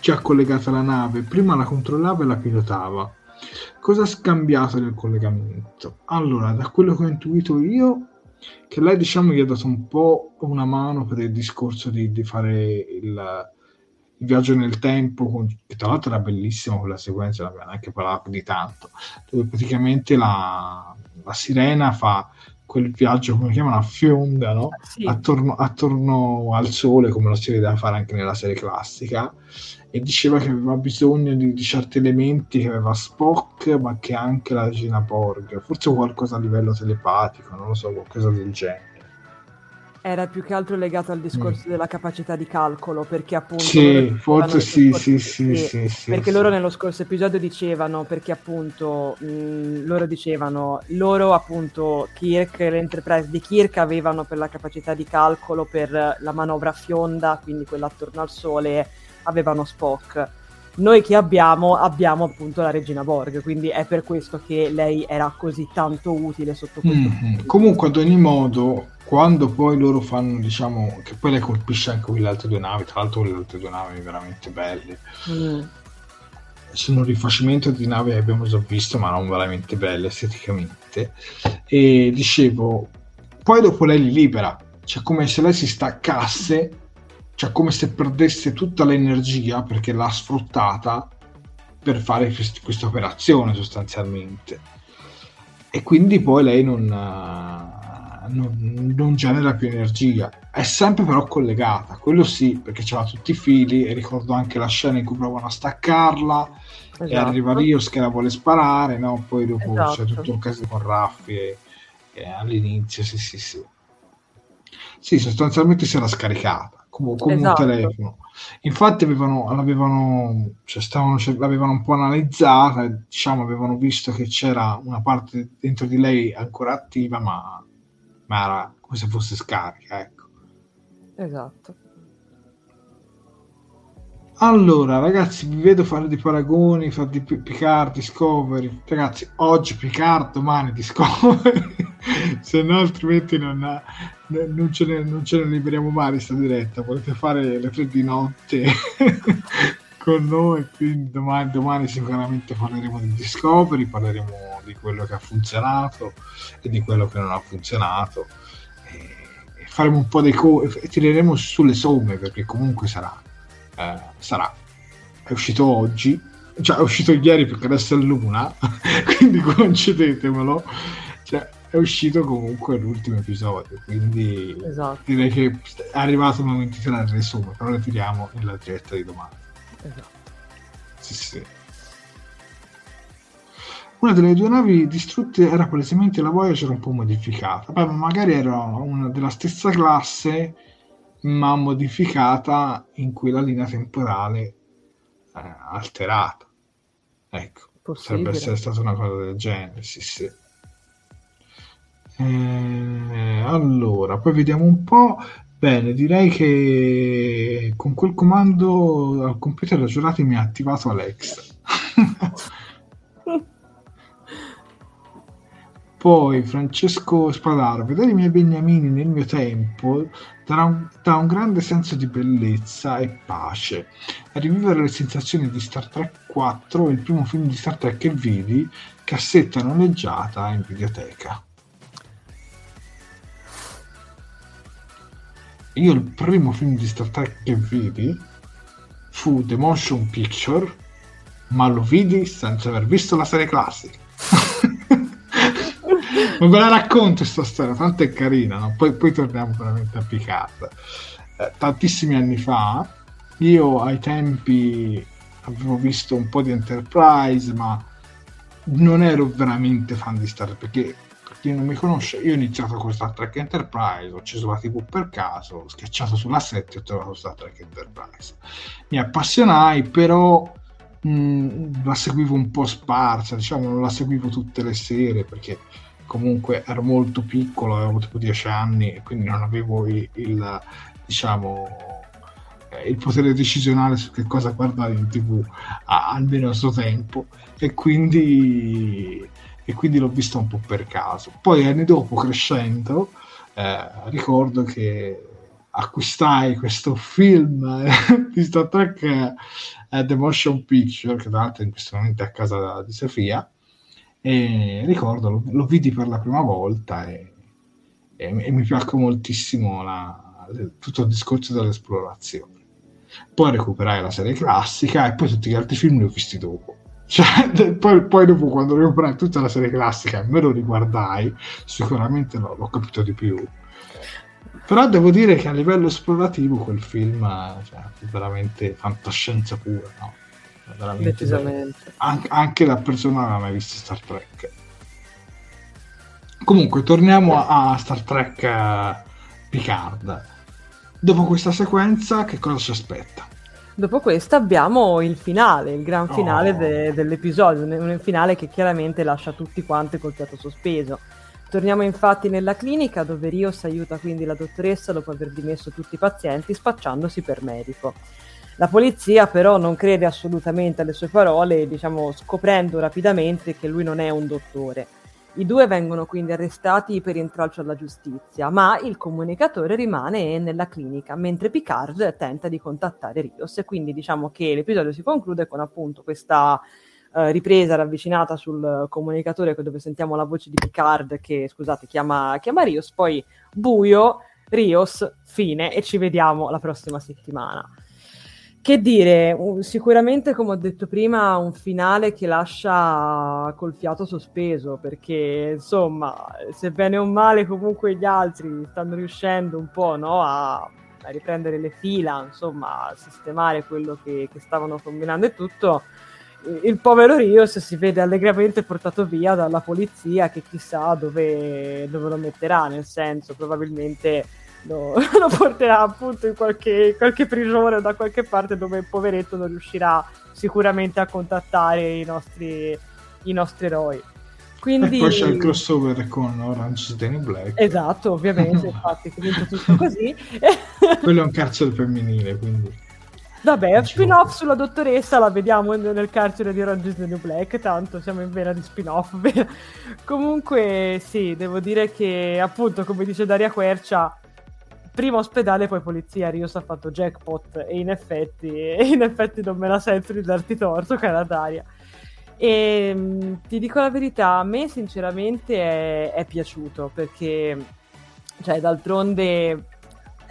[SPEAKER 1] già collegata alla nave, prima la controllava e la pilotava. Cosa ha scambiato nel collegamento? Allora, da quello che ho intuito io, che lei diciamo gli ha dato un po' una mano per il discorso di, di fare il, il viaggio nel tempo, con- che tra l'altro era bellissimo quella sequenza, non abbiamo neanche parlato di tanto, dove praticamente la, la sirena fa quel viaggio, come chiamano, a fionda, no?
[SPEAKER 2] Sì,
[SPEAKER 1] attorno, attorno al sole, come lo si vedeva fare anche nella serie classica, e diceva che aveva bisogno di, di certi elementi che aveva Spock, ma che anche la regina Borg, forse qualcosa a livello telepatico, non lo so, qualcosa del genere.
[SPEAKER 2] Era più che altro legato al discorso della capacità di calcolo, perché appunto...
[SPEAKER 1] Mm. Sì, forse sì, sì, sì, sì, sì,
[SPEAKER 2] perché
[SPEAKER 1] sì.
[SPEAKER 2] loro nello scorso episodio dicevano, perché appunto mh, loro dicevano, loro appunto Kirk e l'Enterprise di Kirk avevano per la capacità di calcolo per la manovra fionda, quindi quella attorno al Sole, avevano Spock. Noi che abbiamo, abbiamo appunto la regina Borg, quindi è per questo che lei era così tanto utile sotto questo
[SPEAKER 1] Mhm.
[SPEAKER 2] vista.
[SPEAKER 1] Comunque, ad ogni modo, quando poi loro fanno, diciamo, che poi lei colpisce anche quelle altre due navi, tra l'altro quelle altre due navi veramente belle,
[SPEAKER 2] Mm.
[SPEAKER 1] sono un rifacimento di navi che abbiamo già visto, ma non veramente belle esteticamente. E dicevo, poi dopo lei li libera, cioè come se lei si staccasse, cioè come se perdesse tutta l'energia perché l'ha sfruttata per fare quest- questa operazione sostanzialmente. E quindi poi lei non, eh, non, non genera più energia. È sempre però collegata, quello sì, perché c'ha tutti i fili e ricordo anche la scena in cui provano a staccarla e
[SPEAKER 2] Esatto.
[SPEAKER 1] arriva Rios che la vuole sparare, no? Poi dopo
[SPEAKER 2] Esatto.
[SPEAKER 1] c'è tutto il caso con Raffi e, e all'inizio, sì, sì, sì. Sì, sostanzialmente si era scaricata, come, come
[SPEAKER 2] Esatto.
[SPEAKER 1] un telefono. Infatti avevano, l'avevano, cioè stavano, cer- l'avevano un po' analizzata, e, diciamo, avevano visto che c'era una parte dentro di lei ancora attiva, ma, ma era come se fosse scarica, ecco.
[SPEAKER 2] Esatto.
[SPEAKER 1] Allora, ragazzi, vi vedo fare dei paragoni fra di Picard, Discovery. Ragazzi, oggi Picard, domani Discovery. [laughs] Se no, altrimenti non, non, ce ne, non ce ne liberiamo mai di sta diretta. Volete fare le tre di notte [laughs] con noi, quindi domani, domani sicuramente parleremo di Discovery, parleremo di quello che ha funzionato e di quello che non ha funzionato. E faremo un po' dei co- e tireremo sulle somme perché comunque sarà, eh, sarà. È uscito oggi, cioè è uscito ieri perché adesso è l'una, [laughs] quindi concedetemelo. Cioè, è uscito comunque l'ultimo episodio, quindi esatto. direi che è arrivato il momento di tirare le somme, però le tiriamo nella diretta di domani. Esatto. Sì, sì. Una delle due navi distrutte era palesemente la Voyager un po' modificata, Beh, magari era una della stessa classe, ma modificata in cui la linea temporale eh, alterata. Ecco, Possibile. potrebbe essere stata una cosa del genere, sì, sì. Eh, allora, poi vediamo un po'. Bene, direi che con quel comando al computer aggiornato mi ha attivato Alexa. [laughs] Poi Francesco Spadaro, vedere i miei beniamini nel mio tempo dà un, dà un grande senso di bellezza e pace. A rivivere le sensazioni di Star Trek 4, il primo film di Star Trek che vidi, cassetta noleggiata in videoteca. Io il primo film di Star Trek che vidi fu The Motion Picture, ma lo vidi senza aver visto la serie classica. [laughs] Ma ve la racconto questa storia, tanto è carina, no? poi, poi, torniamo veramente a Picard. Eh, tantissimi anni fa, io ai tempi avevo visto un po' di Enterprise, ma non ero veramente fan di Star Trek, perché per chi non mi conosce, io ho iniziato con Star Trek Enterprise, ho acceso la TV per caso, ho schiacciato sulla 7 e ho trovato Star Trek Enterprise. Mi appassionai, però mh, la seguivo un po' sparsa, diciamo, non la seguivo tutte le sere perché comunque ero molto piccolo, avevo tipo 10 anni e quindi non avevo il, il diciamo eh, il potere decisionale su che cosa guardare in tv almeno a suo tempo e quindi, e quindi l'ho visto un po' per caso poi anni dopo crescendo eh, ricordo che acquistai questo film eh, [laughs] di Star Trek eh, The Motion Picture che tra l'altro in questo momento è a casa di Sofia e ricordo, lo, lo vidi per la prima volta e, e, e mi piacque moltissimo la, tutto il discorso dell'esplorazione. Poi recuperai la serie classica e poi tutti gli altri film li ho visti dopo. Cioè, [laughs] poi, poi, dopo quando recuperai tutta la serie classica me lo riguardai, sicuramente no, l'ho capito di più. Però devo dire che a livello esplorativo quel film cioè, è veramente fantascienza pura, no?
[SPEAKER 2] Decisamente.
[SPEAKER 1] Anche, anche da persona non ha mai visto Star Trek. Comunque, torniamo a, a Star Trek uh, Picard. Dopo questa sequenza, che cosa ci aspetta?
[SPEAKER 2] Dopo questa abbiamo il finale, il gran finale oh. de- dell'episodio, un finale che chiaramente lascia tutti quanti col fiato sospeso. Torniamo infatti nella clinica dove Rios aiuta quindi la dottoressa dopo aver dimesso tutti i pazienti spacciandosi per medico. La polizia però non crede assolutamente alle sue parole, diciamo, scoprendo rapidamente che lui non è un dottore. I due vengono quindi arrestati per intralcio alla giustizia, ma il comunicatore rimane nella clinica, mentre Picard tenta di contattare Rios e quindi diciamo che l'episodio si conclude con appunto questa uh, ripresa ravvicinata sul comunicatore dove sentiamo la voce di Picard che, scusate, chiama, chiama Rios, poi buio, Rios, fine e ci vediamo la prossima settimana. Che dire, sicuramente come ho detto prima, un finale che lascia col fiato sospeso, perché insomma, se bene o male comunque gli altri stanno riuscendo un po' no, a, a, riprendere le fila, insomma, a sistemare quello che, che stavano combinando e tutto, il povero Rios si vede allegramente portato via dalla polizia che chissà dove, dove lo metterà, nel senso probabilmente lo, [laughs] lo porterà appunto in qualche, qualche prigione o da qualche parte dove il poveretto non riuscirà sicuramente a contattare i nostri, i nostri eroi. Quindi...
[SPEAKER 1] E poi c'è il crossover con Orange is the New Black.
[SPEAKER 2] Esatto, ovviamente, [laughs] infatti comincia tutto così. [laughs]
[SPEAKER 1] Quello è un carcere femminile, quindi...
[SPEAKER 2] Vabbè, spin-off sulla dottoressa la vediamo nel carcere di Orange is the New Black, tanto siamo in vena di spin-off. Comunque, sì, devo dire che, appunto, come dice Daria Quercia, prima ospedale, poi polizia. Rios ha fatto jackpot e in effetti, [laughs] in effetti non me la sento di darti torto, cara Daria. E mh, ti dico la verità, a me sinceramente è, è piaciuto perché Cioè, d'altronde,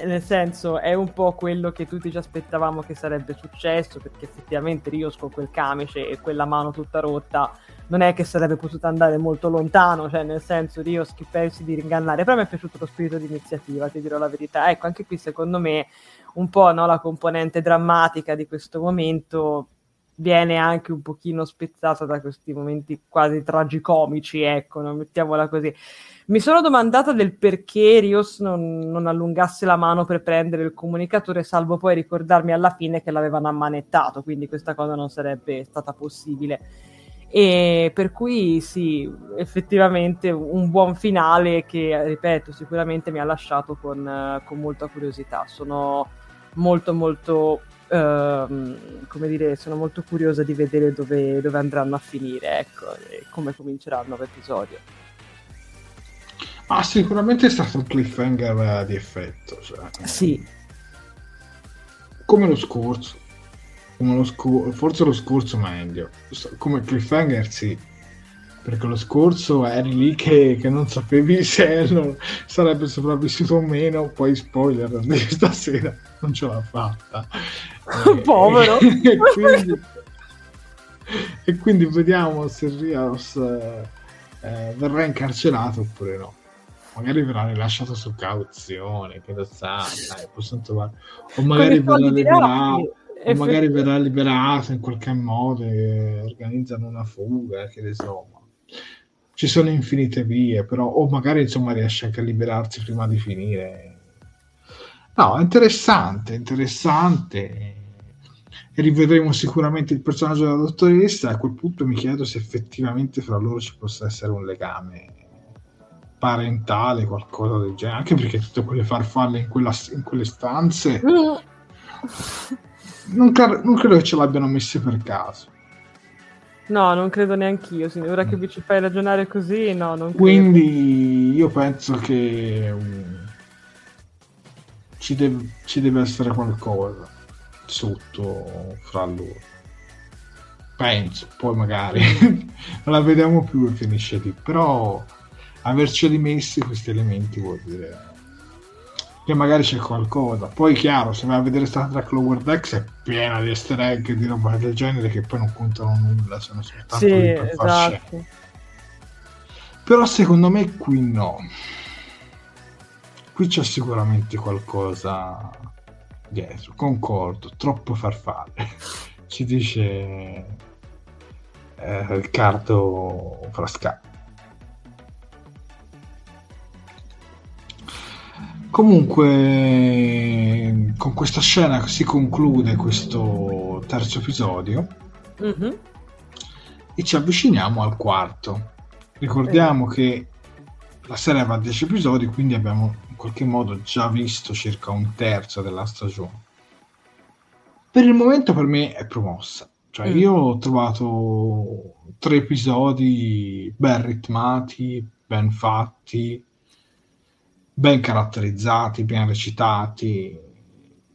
[SPEAKER 2] nel senso, è un po' quello che tutti ci aspettavamo che sarebbe successo, perché effettivamente Rios con quel camice e quella mano tutta rotta non è che sarebbe potuto andare molto lontano, cioè nel senso Rios che pensi di ringannare, però mi è piaciuto lo spirito di iniziativa, ti dirò la verità. Ecco, anche qui secondo me un po' no, la componente drammatica di questo momento viene anche un pochino spezzata da questi momenti quasi tragicomici, ecco, no? mettiamola così. Mi sono domandata del perché Rios non, non, allungasse la mano per prendere il comunicatore, salvo poi ricordarmi alla fine che l'avevano ammanettato, quindi questa cosa non sarebbe stata possibile. E per cui sì, effettivamente un buon finale che, ripeto, sicuramente mi ha lasciato con, con molta curiosità. Sono molto molto Uh, come dire, sono molto curiosa di vedere dove, dove andranno a finire, ecco, e come comincerà il nuovo episodio.
[SPEAKER 1] Ma sicuramente è stato un cliffhanger eh, di effetto. Cioè.
[SPEAKER 2] Sì.
[SPEAKER 1] Come lo scorso. Come lo scor- forse lo scorso meglio. Come cliffhanger sì. Perché lo scorso eri lì che, che non sapevi se non sarebbe sopravvissuto o meno, poi spoiler [laughs] di stasera non ce l'ha fatta. [laughs]
[SPEAKER 2] Povero. [laughs]
[SPEAKER 1] e, quindi, e, quindi, vediamo se Rios eh, eh, verrà incarcerato oppure no. Magari verrà rilasciato su cauzione, che lo sa, dai, possono trovare. O magari verrà liberato. O magari verrà liberato in qualche modo e organizzano una fuga, che insomma. Ci sono infinite vie, però, o magari insomma riesce anche a liberarsi prima di finire No, interessante, interessante. E rivedremo sicuramente il personaggio della dottoressa. A quel punto mi chiedo se effettivamente fra loro ci possa essere un legame parentale, qualcosa del genere. Anche perché tutte quelle farfalle in, quella, in quelle stanze. [laughs] non, car- non credo che ce l'abbiano messe per caso.
[SPEAKER 2] No, non credo neanche io. Ora che vi ci fai ragionare così, no, non credo.
[SPEAKER 1] Quindi io penso che um, ci deve, ci deve essere qualcosa sotto fra loro. Penso, poi magari [laughs] non la vediamo più e finisce lì. Però averceli messi questi elementi vuol dire che magari c'è qualcosa. Poi chiaro, se vai a vedere Star Trek Lower Decks è piena di easter egg e di roba del genere che poi non contano nulla, sono soltanto
[SPEAKER 2] sì, per esatto.
[SPEAKER 1] Però secondo me qui no qui c'è sicuramente qualcosa dietro, concordo, troppo farfalle. [laughs] Ci dice eh, Riccardo Frasca. Comunque, con questa scena si conclude questo terzo episodio mm-hmm. e ci avviciniamo al quarto. Ricordiamo eh. che la serie va a 10 episodi, quindi abbiamo in qualche modo già visto circa un terzo della stagione. Per il momento per me è promossa. Cioè, mm. io ho trovato tre episodi ben ritmati, ben fatti, ben caratterizzati, ben recitati.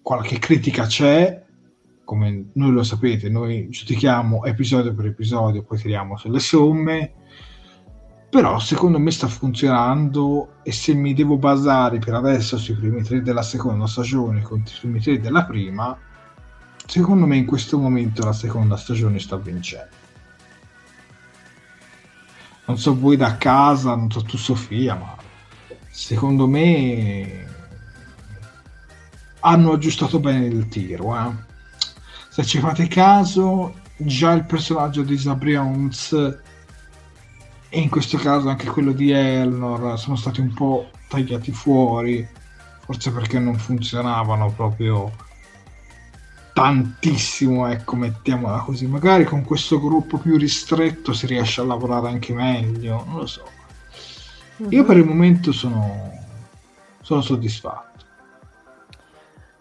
[SPEAKER 1] Qualche critica c'è, come noi lo sapete, noi giudichiamo episodio per episodio, poi tiriamo sulle somme però secondo me sta funzionando e se mi devo basare per adesso sui primi tre della seconda stagione contro i primi tre della prima secondo me in questo momento la seconda stagione sta vincendo non so voi da casa non so tu Sofia ma secondo me hanno aggiustato bene il tiro eh? se ci fate caso già il personaggio di Hunz e in questo caso anche quello di Elnor sono stati un po' tagliati fuori, forse perché non funzionavano proprio tantissimo, ecco, mettiamola così. Magari con questo gruppo più ristretto si riesce a lavorare anche meglio, non lo so. Io per il momento sono, sono soddisfatto.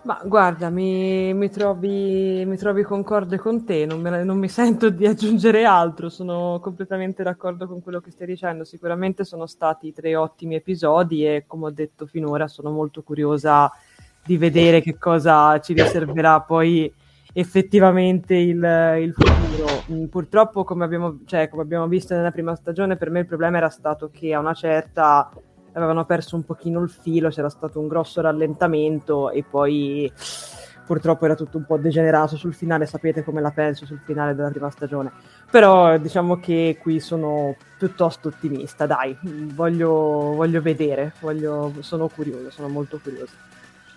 [SPEAKER 2] Ma guarda, mi, mi, trovi, mi trovi concorde con te, non, me, non, mi sento di aggiungere altro, sono completamente d'accordo con quello che stai dicendo. Sicuramente sono stati tre ottimi episodi e come ho detto finora sono molto curiosa di vedere che cosa ci riserverà poi effettivamente il, il futuro. Mm, purtroppo, come abbiamo, cioè, come abbiamo visto nella prima stagione, per me il problema era stato che a una certa avevano perso un pochino il filo, c'era stato un grosso rallentamento e poi purtroppo era tutto un po' degenerato sul finale, sapete come la penso sul finale della prima stagione. Però diciamo che qui sono piuttosto ottimista, dai, voglio, voglio vedere, voglio, sono curioso, sono molto curioso.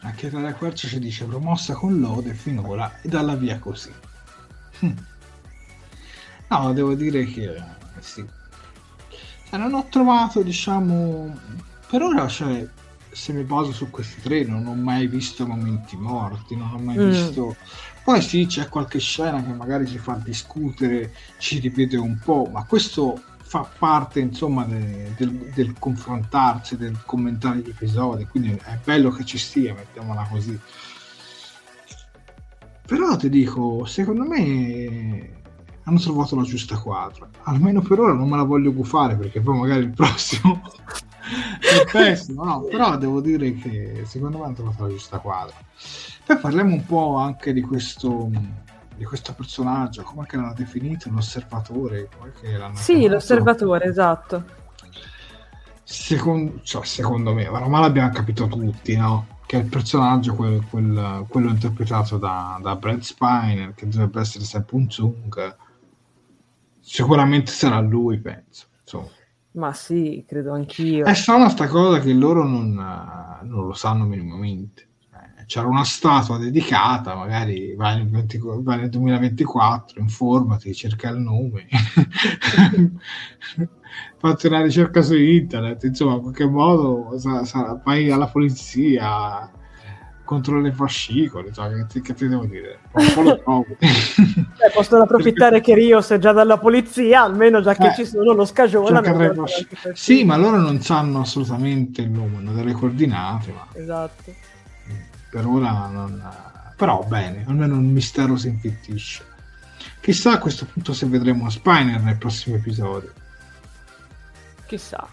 [SPEAKER 1] Anche Tara Quercia ci dice promossa con lode finora e dalla via così. Hm. No, devo dire che sì. Cioè, non ho trovato, diciamo, per ora, cioè, se mi baso su questi tre, non ho mai visto momenti morti, non ho mai mm. visto... Poi sì, c'è qualche scena che magari ci fa discutere, ci ripete un po', ma questo fa parte insomma de, del, del, confrontarsi, del commentare gli episodi, quindi è bello che ci sia, mettiamola così. Però ti dico, secondo me hanno trovato la giusta quadra. Almeno per ora non me la voglio gufare perché poi magari il prossimo [laughs] è pessimo, no, però devo dire che secondo me hanno trovato la giusta quadra. Poi parliamo un po' anche di questo di questo personaggio, come che l'hanno definito? L'osservatore?
[SPEAKER 2] sì, chiamato? l'osservatore, esatto.
[SPEAKER 1] Secondo, cioè, secondo me, ormai l'abbiamo capito tutti, no? Che il personaggio, quel, quel, quello interpretato da, da Brad Spiner, che dovrebbe essere sempre un Zung, sicuramente sarà lui, penso. Insomma.
[SPEAKER 2] Ma sì, credo anch'io.
[SPEAKER 1] È strana sta cosa che loro non, non lo sanno minimamente c'era una statua dedicata, magari vai nel, 20, vai nel 2024, informati, cerca il nome, [laughs] fatti una ricerca su internet, insomma, in qualche modo vai alla polizia, controlla i fascicoli, cioè, che, che ti devo dire? [laughs]
[SPEAKER 2] Eh, possono approfittare che Rios è già dalla polizia, almeno già che eh, ci sono lo scagione.
[SPEAKER 1] Sì, ma loro non sanno assolutamente il nome, hanno delle coordinate. Ma...
[SPEAKER 2] Esatto
[SPEAKER 1] per ora non... però bene, almeno un mistero si infittisce. Chissà a questo punto se vedremo Spiner nel prossimo episodio.
[SPEAKER 2] Chissà.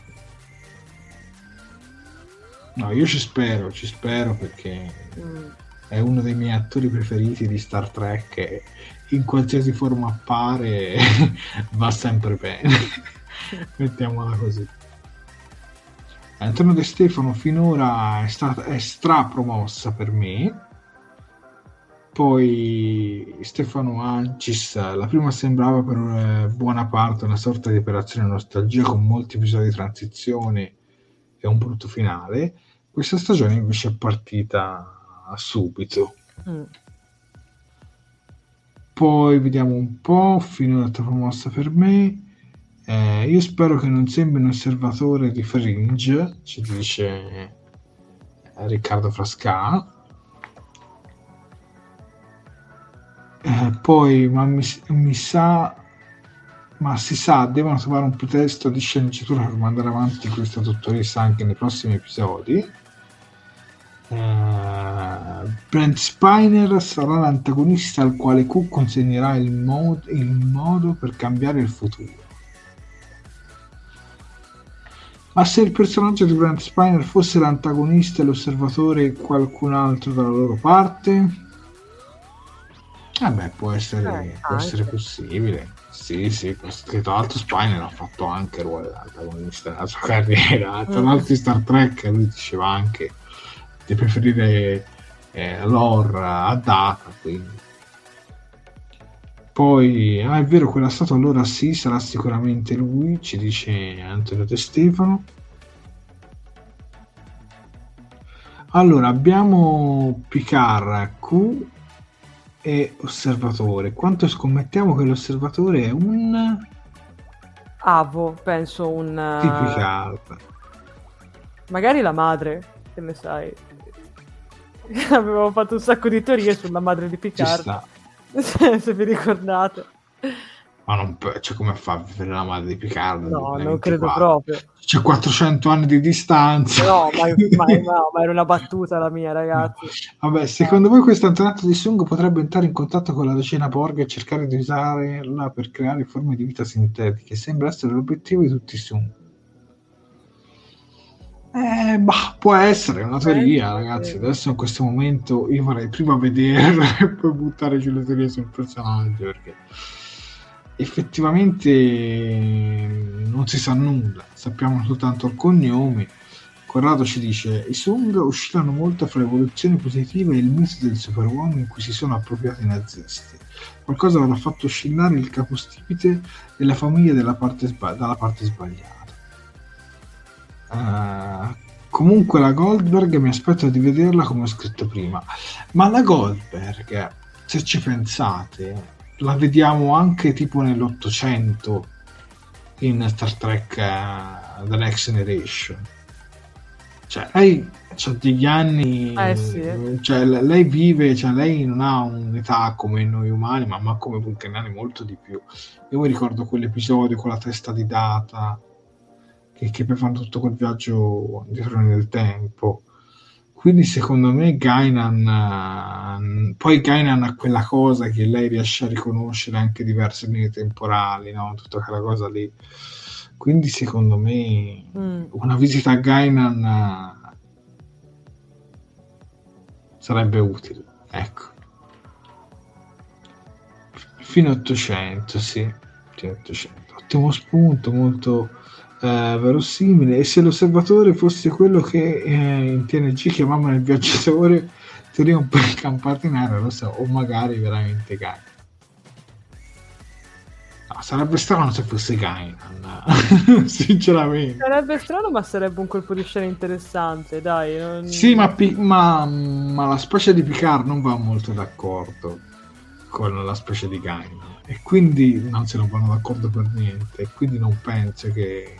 [SPEAKER 1] No, io ci spero, ci spero perché mm. è uno dei miei attori preferiti di Star Trek e in qualsiasi forma appare [laughs] va sempre bene. [laughs] Mettiamola così. Antonio De Stefano finora è stata è strapromossa per me. Poi Stefano Ancis, la prima sembrava per eh, buona parte una sorta di operazione nostalgia con molti episodi di transizione e un brutto finale. Questa stagione invece è partita subito. Mm. Poi vediamo un po', finora promossa per me. Eh, io spero che non sembri un osservatore di Fringe, ci dice eh, Riccardo Frasca. Eh, poi, ma mi, mi, sa, ma si sa, devono trovare un pretesto di sceneggiatura per mandare avanti questa dottoressa anche nei prossimi episodi. Uh, Brent Spiner sarà l'antagonista al quale Q consegnerà il, mod- il modo per cambiare il futuro. Ma se il personaggio di Brent Spiner fosse l'antagonista e l'osservatore e qualcun altro dalla loro parte? Vabbè, può essere, eh, può essere possibile. Sì, sì, che tra l'altro Spiner ha fatto anche il ruolo dell'antagonista nella sua carriera. [laughs] Tra l'altro Star Trek lui diceva anche di preferire eh, lore a data, quindi poi, ah, è vero, quella statua allora sì, sarà sicuramente lui, ci dice Antonio De Stefano. Allora, abbiamo Picard, Q e Osservatore. Quanto scommettiamo che l'Osservatore è un...
[SPEAKER 2] Avo, penso un...
[SPEAKER 1] Di Picard.
[SPEAKER 2] Magari la madre, che ne sai. [laughs] Avevamo fatto un sacco di teorie sulla madre di Picard. [laughs] Se vi ricordate.
[SPEAKER 1] Ma non, cioè, come fa a vivere la madre di Picard?
[SPEAKER 2] No, non credo proprio.
[SPEAKER 1] C'è 400 anni di distanza.
[SPEAKER 2] No, ma, ma, no, ma era una [laughs] battuta la mia, ragazzi.
[SPEAKER 1] Vabbè, secondo voi questo antenato di Sung potrebbe entrare in contatto con la decina Borg e cercare di usarla per creare forme di vita sintetiche? Sembra essere l'obiettivo di tutti i Sung. Eh, bah, può essere una teoria, ragazzi. Adesso in questo momento io vorrei prima vederla [laughs] e poi buttare giù le teorie sul personaggio perché effettivamente non si sa nulla, sappiamo soltanto il cognome Corrado ci dice i Sung usciranno molto fra l'evoluzione positiva e il mito del superuomo in cui si sono appropriati i nazisti. Qualcosa avrà fatto oscillare il capostipite della famiglia dalla parte, sbag- dalla parte sbagliata. Uh, comunque la Goldberg mi aspetto di vederla come ho scritto prima. Ma la Goldberg, se ci pensate, la vediamo anche tipo nell'Ottocento in Star Trek uh, The Next Generation cioè lei ha degli anni
[SPEAKER 2] eh, sì.
[SPEAKER 1] cioè, lei vive cioè, lei non ha un'età come noi umani ma, ma come vulcaniani molto di più io mi ricordo quell'episodio con la testa di data che, che poi fanno tutto quel viaggio dietro nel tempo quindi secondo me Gainan poi Gainan ha quella cosa che lei riesce a riconoscere anche diverse linee temporali no? tutta quella cosa lì quindi secondo me mm. una visita a Gainan uh, sarebbe utile. Ecco. Fino a 800, sì. Fino a 800. Ottimo spunto, molto uh, verosimile. E se l'osservatore fosse quello che eh, in TNG chiamavano il viaggiatore, teoria un po' incampato in aria, lo so, o magari veramente Gainan sarebbe strano se fosse Gainan, [laughs] sinceramente.
[SPEAKER 2] Sarebbe strano, ma sarebbe un colpo di scena interessante, dai. Non...
[SPEAKER 1] Sì, ma, ma, ma, la specie di Picard non va molto d'accordo con la specie di Gainan. E quindi non se non vanno d'accordo per niente. E quindi non penso che,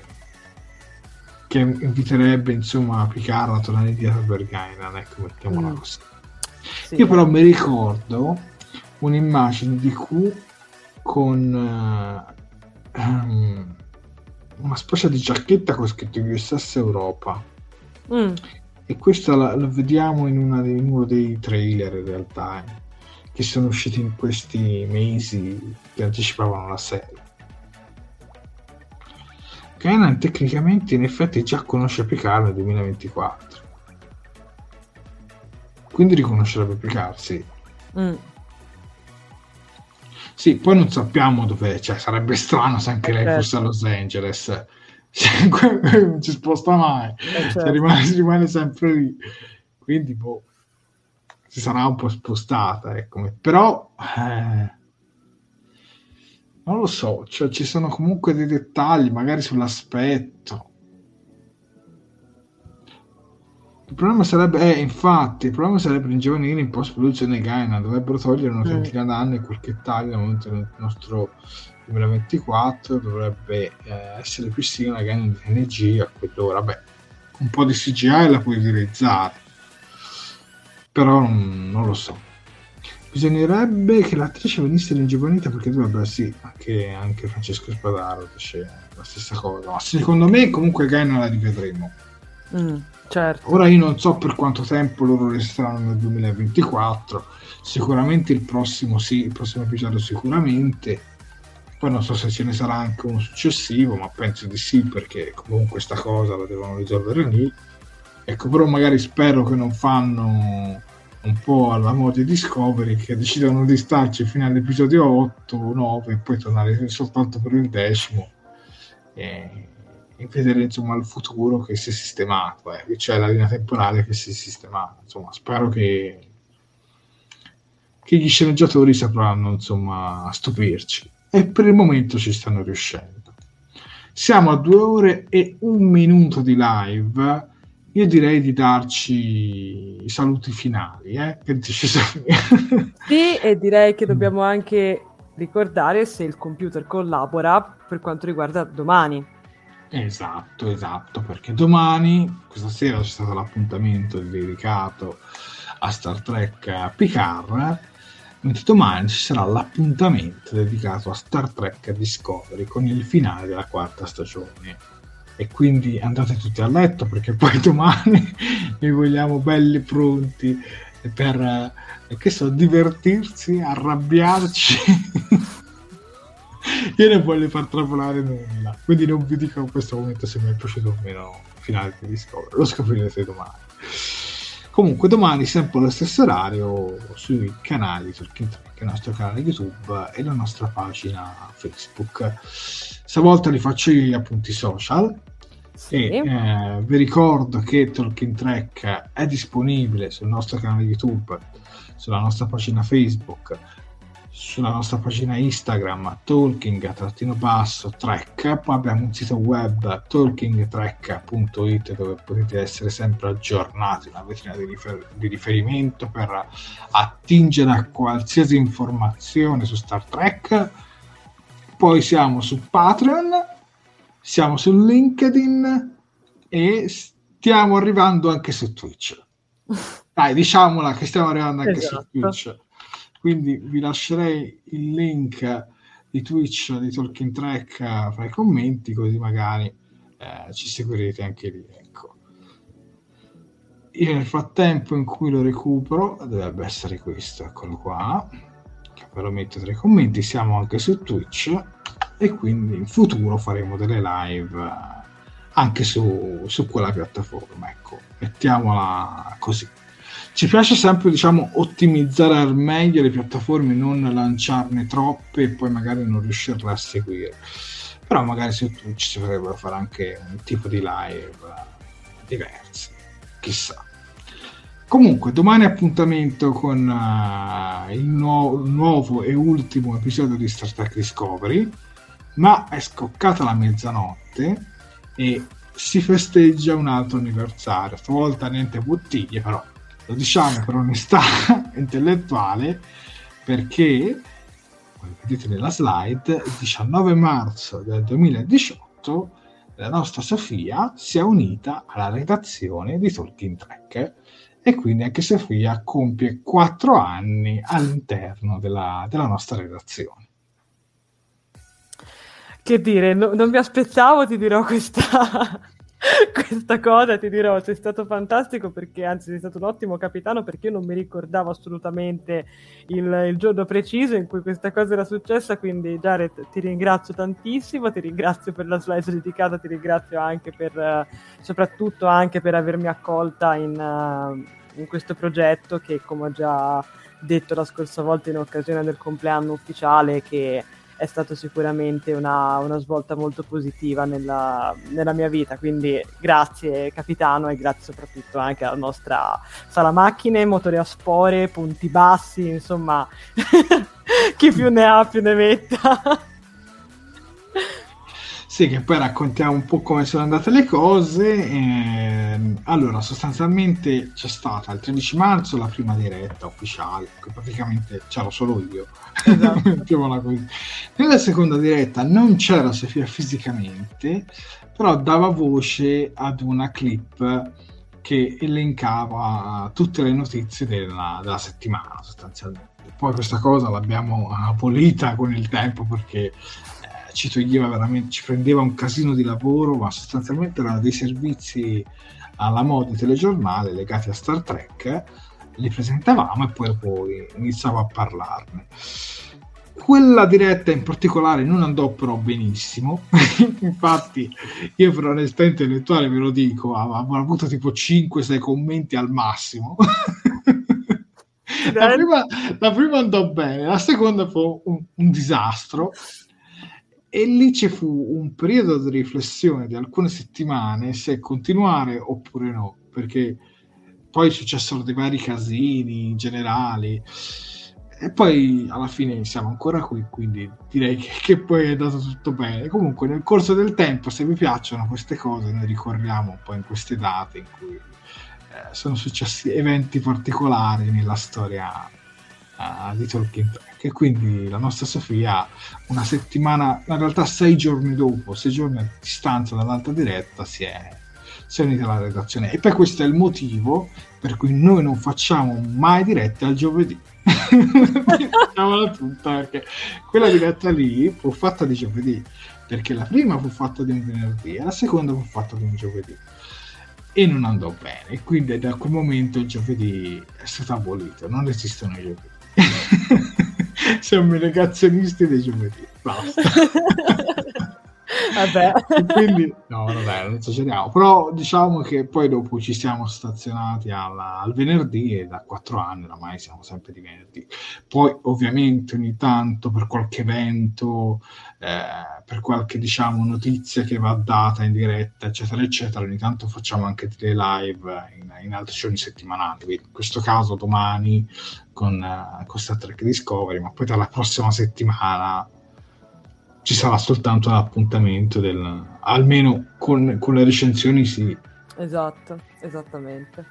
[SPEAKER 1] che inviterebbe insomma Picard a tornare indietro per Gainan. Ecco, mettiamola mm. così. Sì. Io però mi ricordo un'immagine di Q con uh, um, una specie di giacchetta con scritto USS Europa. Mm. E questa la, la vediamo in, dei, in, uno dei trailer in realtà, eh, che sono usciti in questi mesi che anticipavano la serie. Kanan tecnicamente in effetti già conosce Picard nel 2024. Quindi riconoscerebbe Picard, sì. Mm. Sì, poi non sappiamo dove, cioè sarebbe strano se anche lei certo. fosse a Los Angeles, cioè, [laughs] non si sposta mai, eh, certo. cioè, rimane, rimane, sempre lì. Quindi, boh, si sarà un po' spostata, ecco. Però, eh, non lo so, cioè, ci sono comunque dei dettagli, magari sull'aspetto Il problema sarebbe, eh, infatti, il problema sarebbe in giovanile in post-produzione Gaina, dovrebbero togliere una trentina mm. d'anni e qualche taglio al momento del nostro 2024 dovrebbe eh, essere più simile a Gaina di TNG a quell'ora. Beh, un po' di CGI la puoi utilizzare, però non, non lo so. Bisognerebbe che l'attrice venisse ringiovanita perché dovrebbe, sì, anche, anche Francesco Spadaro dice la stessa cosa, ma secondo me comunque Gaina la rivedremo.
[SPEAKER 2] Mm. Certo.
[SPEAKER 1] Ora io non so per quanto tempo loro resteranno nel 2024, sicuramente il prossimo sì, il prossimo episodio sicuramente, poi non so se ce ne sarà anche uno successivo, ma penso di sì perché comunque questa cosa la devono risolvere lì. Ecco, però magari spero che non fanno un po' alla moda di Discovery che decidono di starci fino all'episodio 8 o 9 e poi tornare soltanto per il decimo. E e vedere insomma il futuro che si è sistemato, eh, cioè la linea temporale che si è sistemata. Insomma, spero che, che gli sceneggiatori sapranno insomma stupirci e per il momento ci stanno riuscendo. Siamo a due ore e un minuto di live. Io direi di darci i saluti finali. Eh? Che dici, [laughs]
[SPEAKER 2] sì, e direi che dobbiamo anche ricordare se il computer collabora per quanto riguarda domani
[SPEAKER 1] Esatto, esatto, perché domani, questa sera c'è stato l'appuntamento dedicato a Star Trek Picard, mentre domani ci sarà l'appuntamento dedicato a Star Trek Discovery con il finale della quarta stagione. E quindi andate tutti a letto perché poi [laughs] domani [laughs] vi vogliamo belli pronti per, eh, che so, divertirsi, arrabbiarci. [laughs] io non voglio far travolare nulla. Quindi non vi dico in questo momento se mi è piaciuto o meno il finale di Discovery lo scoprirete domani. Comunque domani sempre allo stesso orario sui canali Talking Track il nostro canale YouTube e la nostra pagina Facebook. Stavolta li faccio io gli appunti social Sì. E eh, vi ricordo che Talking Track è disponibile sul nostro canale YouTube, sulla nostra pagina Facebook, sulla nostra pagina Instagram talking-track, poi abbiamo un sito web talkingtrack.it dove potete essere sempre aggiornati, una vetrina di, rifer- di riferimento per attingere a qualsiasi informazione su Star Trek. Poi siamo su Patreon siamo su LinkedIn e stiamo arrivando anche su Twitch. [laughs] Dai, diciamola che stiamo arrivando anche esatto. su Twitch. Quindi vi lascerei il link di Twitch di Talking Track fra i commenti, così magari eh, ci seguirete anche lì. Ecco. Io nel frattempo in cui lo recupero, dovrebbe essere questo, eccolo qua, ve lo metto tra i commenti, siamo anche su Twitch e quindi in futuro faremo delle live eh, anche su, su quella piattaforma. Ecco, mettiamola così. Ci piace sempre diciamo, ottimizzare al meglio le piattaforme, non lanciarne troppe e poi magari non riuscirle a seguire. Però magari su Twitch si potrebbero fare anche un tipo di live diversi, chissà. Comunque, domani appuntamento con uh, il, nu- nuovo e ultimo episodio di Star Trek Discovery ma è scoccata la mezzanotte e si festeggia un altro anniversario, stavolta niente bottiglie però, lo diciamo per onestà [laughs] intellettuale, perché, come vedete nella slide, il 19 marzo del 2018 la nostra Sofia si è unita alla redazione di Talking Track e quindi anche Sofia compie 4 anni all'interno della, della nostra redazione.
[SPEAKER 2] Che dire, no, non mi aspettavo, ti dirò questa, [laughs] questa cosa, ti dirò, sei stato fantastico perché, anzi, sei stato un ottimo capitano perché io non mi ricordavo assolutamente il, il giorno preciso in cui questa cosa era successa, quindi Jared ti ringrazio tantissimo, ti ringrazio per la slide dedicata, ti ringrazio anche per, soprattutto anche per avermi accolta in, in questo progetto che, come ho già detto la scorsa volta in occasione del compleanno ufficiale, che è stato sicuramente una, una svolta molto positiva nella, nella, mia vita. Quindi grazie capitano e grazie soprattutto anche alla nostra sala macchine, motori a spore, punti bassi, insomma, [laughs] chi più ne ha più ne metta.
[SPEAKER 1] Sì, che poi raccontiamo un po' come sono andate le cose. Eh, allora, sostanzialmente c'è stata il 13 marzo la prima diretta ufficiale, che praticamente c'ero solo io. Esatto. [laughs] Nella seconda diretta non c'era Sofia fisicamente, però dava voce ad una clip che elencava tutte le notizie della, della settimana sostanzialmente. Poi questa cosa l'abbiamo abolita con il tempo perché ci toglieva veramente, ci prendeva un casino di lavoro, ma sostanzialmente erano dei servizi alla moda di telegiornale legati a Star Trek, li presentavamo e poi, poi iniziavo a parlarne. Quella diretta in particolare non andò però benissimo, [laughs] infatti io per onestà intellettuale ve lo dico, avevo avuto tipo 5-6 commenti al massimo. [laughs] la, prima, la prima, andò bene, la seconda fu un, un disastro e lì ci fu un periodo di riflessione di alcune settimane se continuare oppure no, perché poi successero dei vari casini generali e poi alla fine siamo ancora qui, quindi direi che, che, poi è andato tutto bene. Comunque nel corso del tempo, se vi piacciono queste cose, noi ricordiamo un po' in queste date in cui eh, sono successi eventi particolari nella storia uh, di Tolkien che quindi la nostra Sofia una settimana, in realtà sei giorni dopo, sei giorni a distanza dall'altra diretta si è, si è unita alla redazione. E poi questo è il motivo per cui noi non facciamo mai dirette al giovedì. [laughs] Diciamola tutta perché quella diretta lì fu fatta di giovedì perché la prima fu fatta di un venerdì e la seconda fu fatta di un giovedì. E non andò bene quindi da quel momento il giovedì è stato abolito non esistono i giovedì [laughs] [laughs] siamo i negazionisti dei giovedì. Basta. [laughs]
[SPEAKER 2] Vabbè.
[SPEAKER 1] Quindi, no, vabbè, non esageriamo. Però diciamo che poi dopo ci siamo stazionati alla, al venerdì e da quattro anni oramai siamo sempre di venerdì. Poi ovviamente ogni tanto per qualche evento, eh, per qualche diciamo notizia che va data in diretta, eccetera, eccetera, ogni tanto facciamo anche delle live in, in altri giorni settimanali. In questo caso domani con, uh, con Star Trek Discovery, ma poi dalla prossima settimana ci sarà soltanto l'appuntamento del almeno con, con le recensioni sì.
[SPEAKER 2] Esatto esattamente.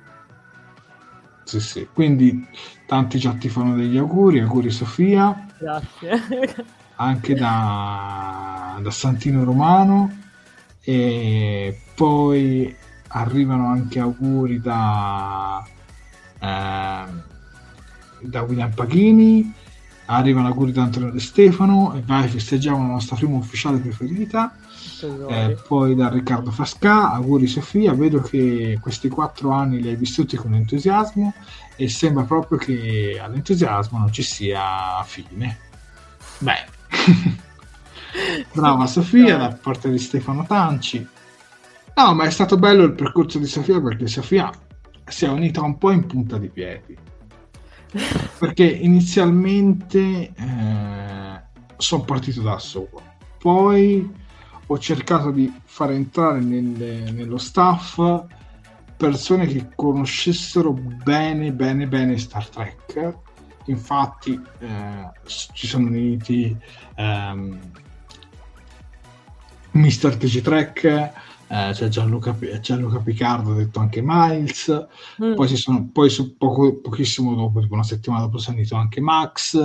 [SPEAKER 1] Sì sì. Quindi tanti già ti fanno degli auguri. Auguri Sofia.
[SPEAKER 2] Grazie [laughs]
[SPEAKER 1] anche da, da Santino Romano e poi arrivano anche auguri da eh, da William Paghini arrivano auguri da Antonio De Stefano e vai festeggiamo la nostra prima ufficiale preferita. Eh, poi da Riccardo Frasca auguri Sofia vedo che questi quattro anni li hai vissuti con entusiasmo e sembra proprio che all'entusiasmo non ci sia fine. Beh [laughs] brava Sofia da parte di Stefano Tanci. No ma è stato bello il percorso di Sofia perché Sofia si è unita un po' in punta di piedi. Perché inizialmente eh, sono partito da solo, poi ho cercato di far entrare nel, nello staff persone che conoscessero bene, bene, bene Star Trek. Infatti eh, ci sono uniti ehm, Mr. TG Trek, eh, c'è Gianluca, Gianluca Picardo, detto anche Miles, mm. poi, sono, poi poco, pochissimo dopo, tipo una settimana dopo, si è unito anche Max.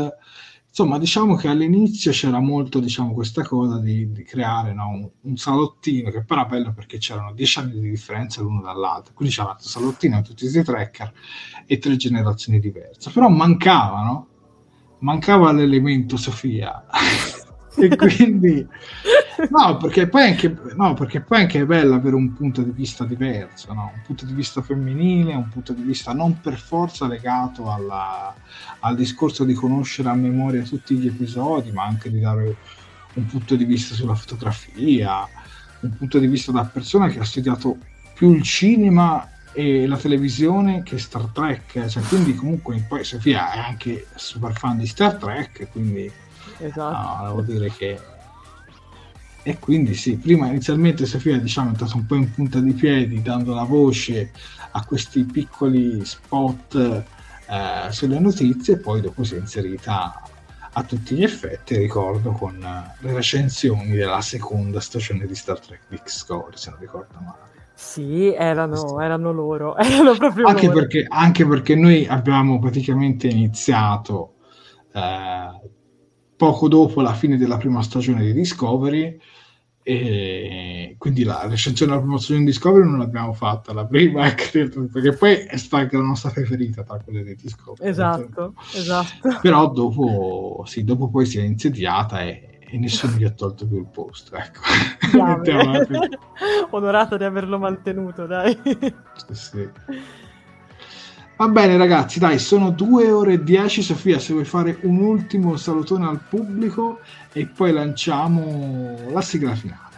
[SPEAKER 1] Insomma, diciamo che all'inizio c'era molto diciamo, questa cosa di, di creare no, un, un, salottino che però era bello perché c'erano dieci anni di differenza l'uno dall'altro, quindi c'era un salottino tutti questi tracker e tre generazioni diverse, però mancava, no? Mancava l'elemento Sofia. [laughs] e quindi no perché, poi anche, no, perché poi anche è bello avere un punto di vista diverso, no? un punto di vista femminile, un punto di vista non per forza legato alla, al discorso di conoscere a memoria tutti gli episodi, ma anche di dare un punto di vista sulla fotografia, un punto di vista da persona che ha studiato più il cinema e la televisione che Star Trek, cioè, quindi comunque poi Sofia è anche super fan di Star Trek, quindi
[SPEAKER 2] esatto.
[SPEAKER 1] no, devo dire che e quindi sì, prima inizialmente Sofia diciamo, è entrata un po' in punta di piedi dando la voce a questi piccoli spot eh, sulle notizie, poi dopo si è inserita a tutti gli effetti, ricordo, con le recensioni della seconda stagione di Star Trek Discovery, se non ricordo male.
[SPEAKER 2] Sì, erano, erano loro, [laughs] erano proprio
[SPEAKER 1] anche
[SPEAKER 2] loro.
[SPEAKER 1] Perché, anche perché noi abbiamo praticamente iniziato eh, poco dopo la fine della prima stagione di Discovery e quindi la recensione della prima stagione di Discovery non l'abbiamo fatta la prima [laughs] perché poi è stata anche la nostra preferita tra quelle di Discovery.
[SPEAKER 2] Esatto, esatto. [laughs]
[SPEAKER 1] però dopo sì, dopo poi si è insediata e, e nessuno gli ha tolto più il posto ecco. [laughs]
[SPEAKER 2] Onorato di averlo mantenuto dai.
[SPEAKER 1] Sì, sì. Va bene ragazzi, dai, sono due ore e dieci. Sofia, se vuoi fare un ultimo salutone al pubblico e poi lanciamo la sigla finale.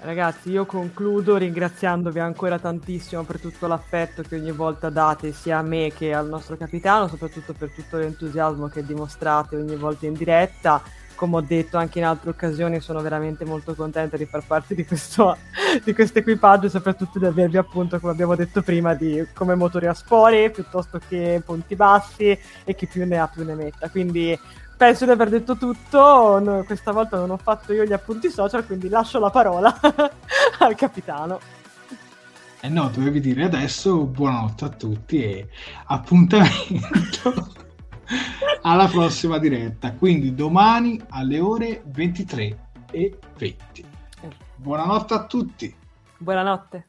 [SPEAKER 2] Ragazzi, io concludo ringraziandovi ancora tantissimo per tutto l'affetto che ogni volta date sia a me che al nostro capitano, soprattutto per tutto l'entusiasmo che dimostrate ogni volta in diretta come ho detto anche in altre occasioni, sono veramente molto contenta di far parte di questo, [laughs] di questo equipaggio e soprattutto di avervi appunto, come abbiamo detto prima, di, come motori a spore piuttosto che punti bassi e chi più ne ha più ne metta. Quindi penso di aver detto tutto, no, questa volta non ho fatto io gli appunti social, quindi lascio la parola [laughs] al capitano.
[SPEAKER 1] Eh no, dovevi dire adesso buonanotte a tutti e appuntamento [laughs] alla prossima diretta. Quindi domani alle ore 23 e 20. Buonanotte a tutti.
[SPEAKER 2] Buonanotte.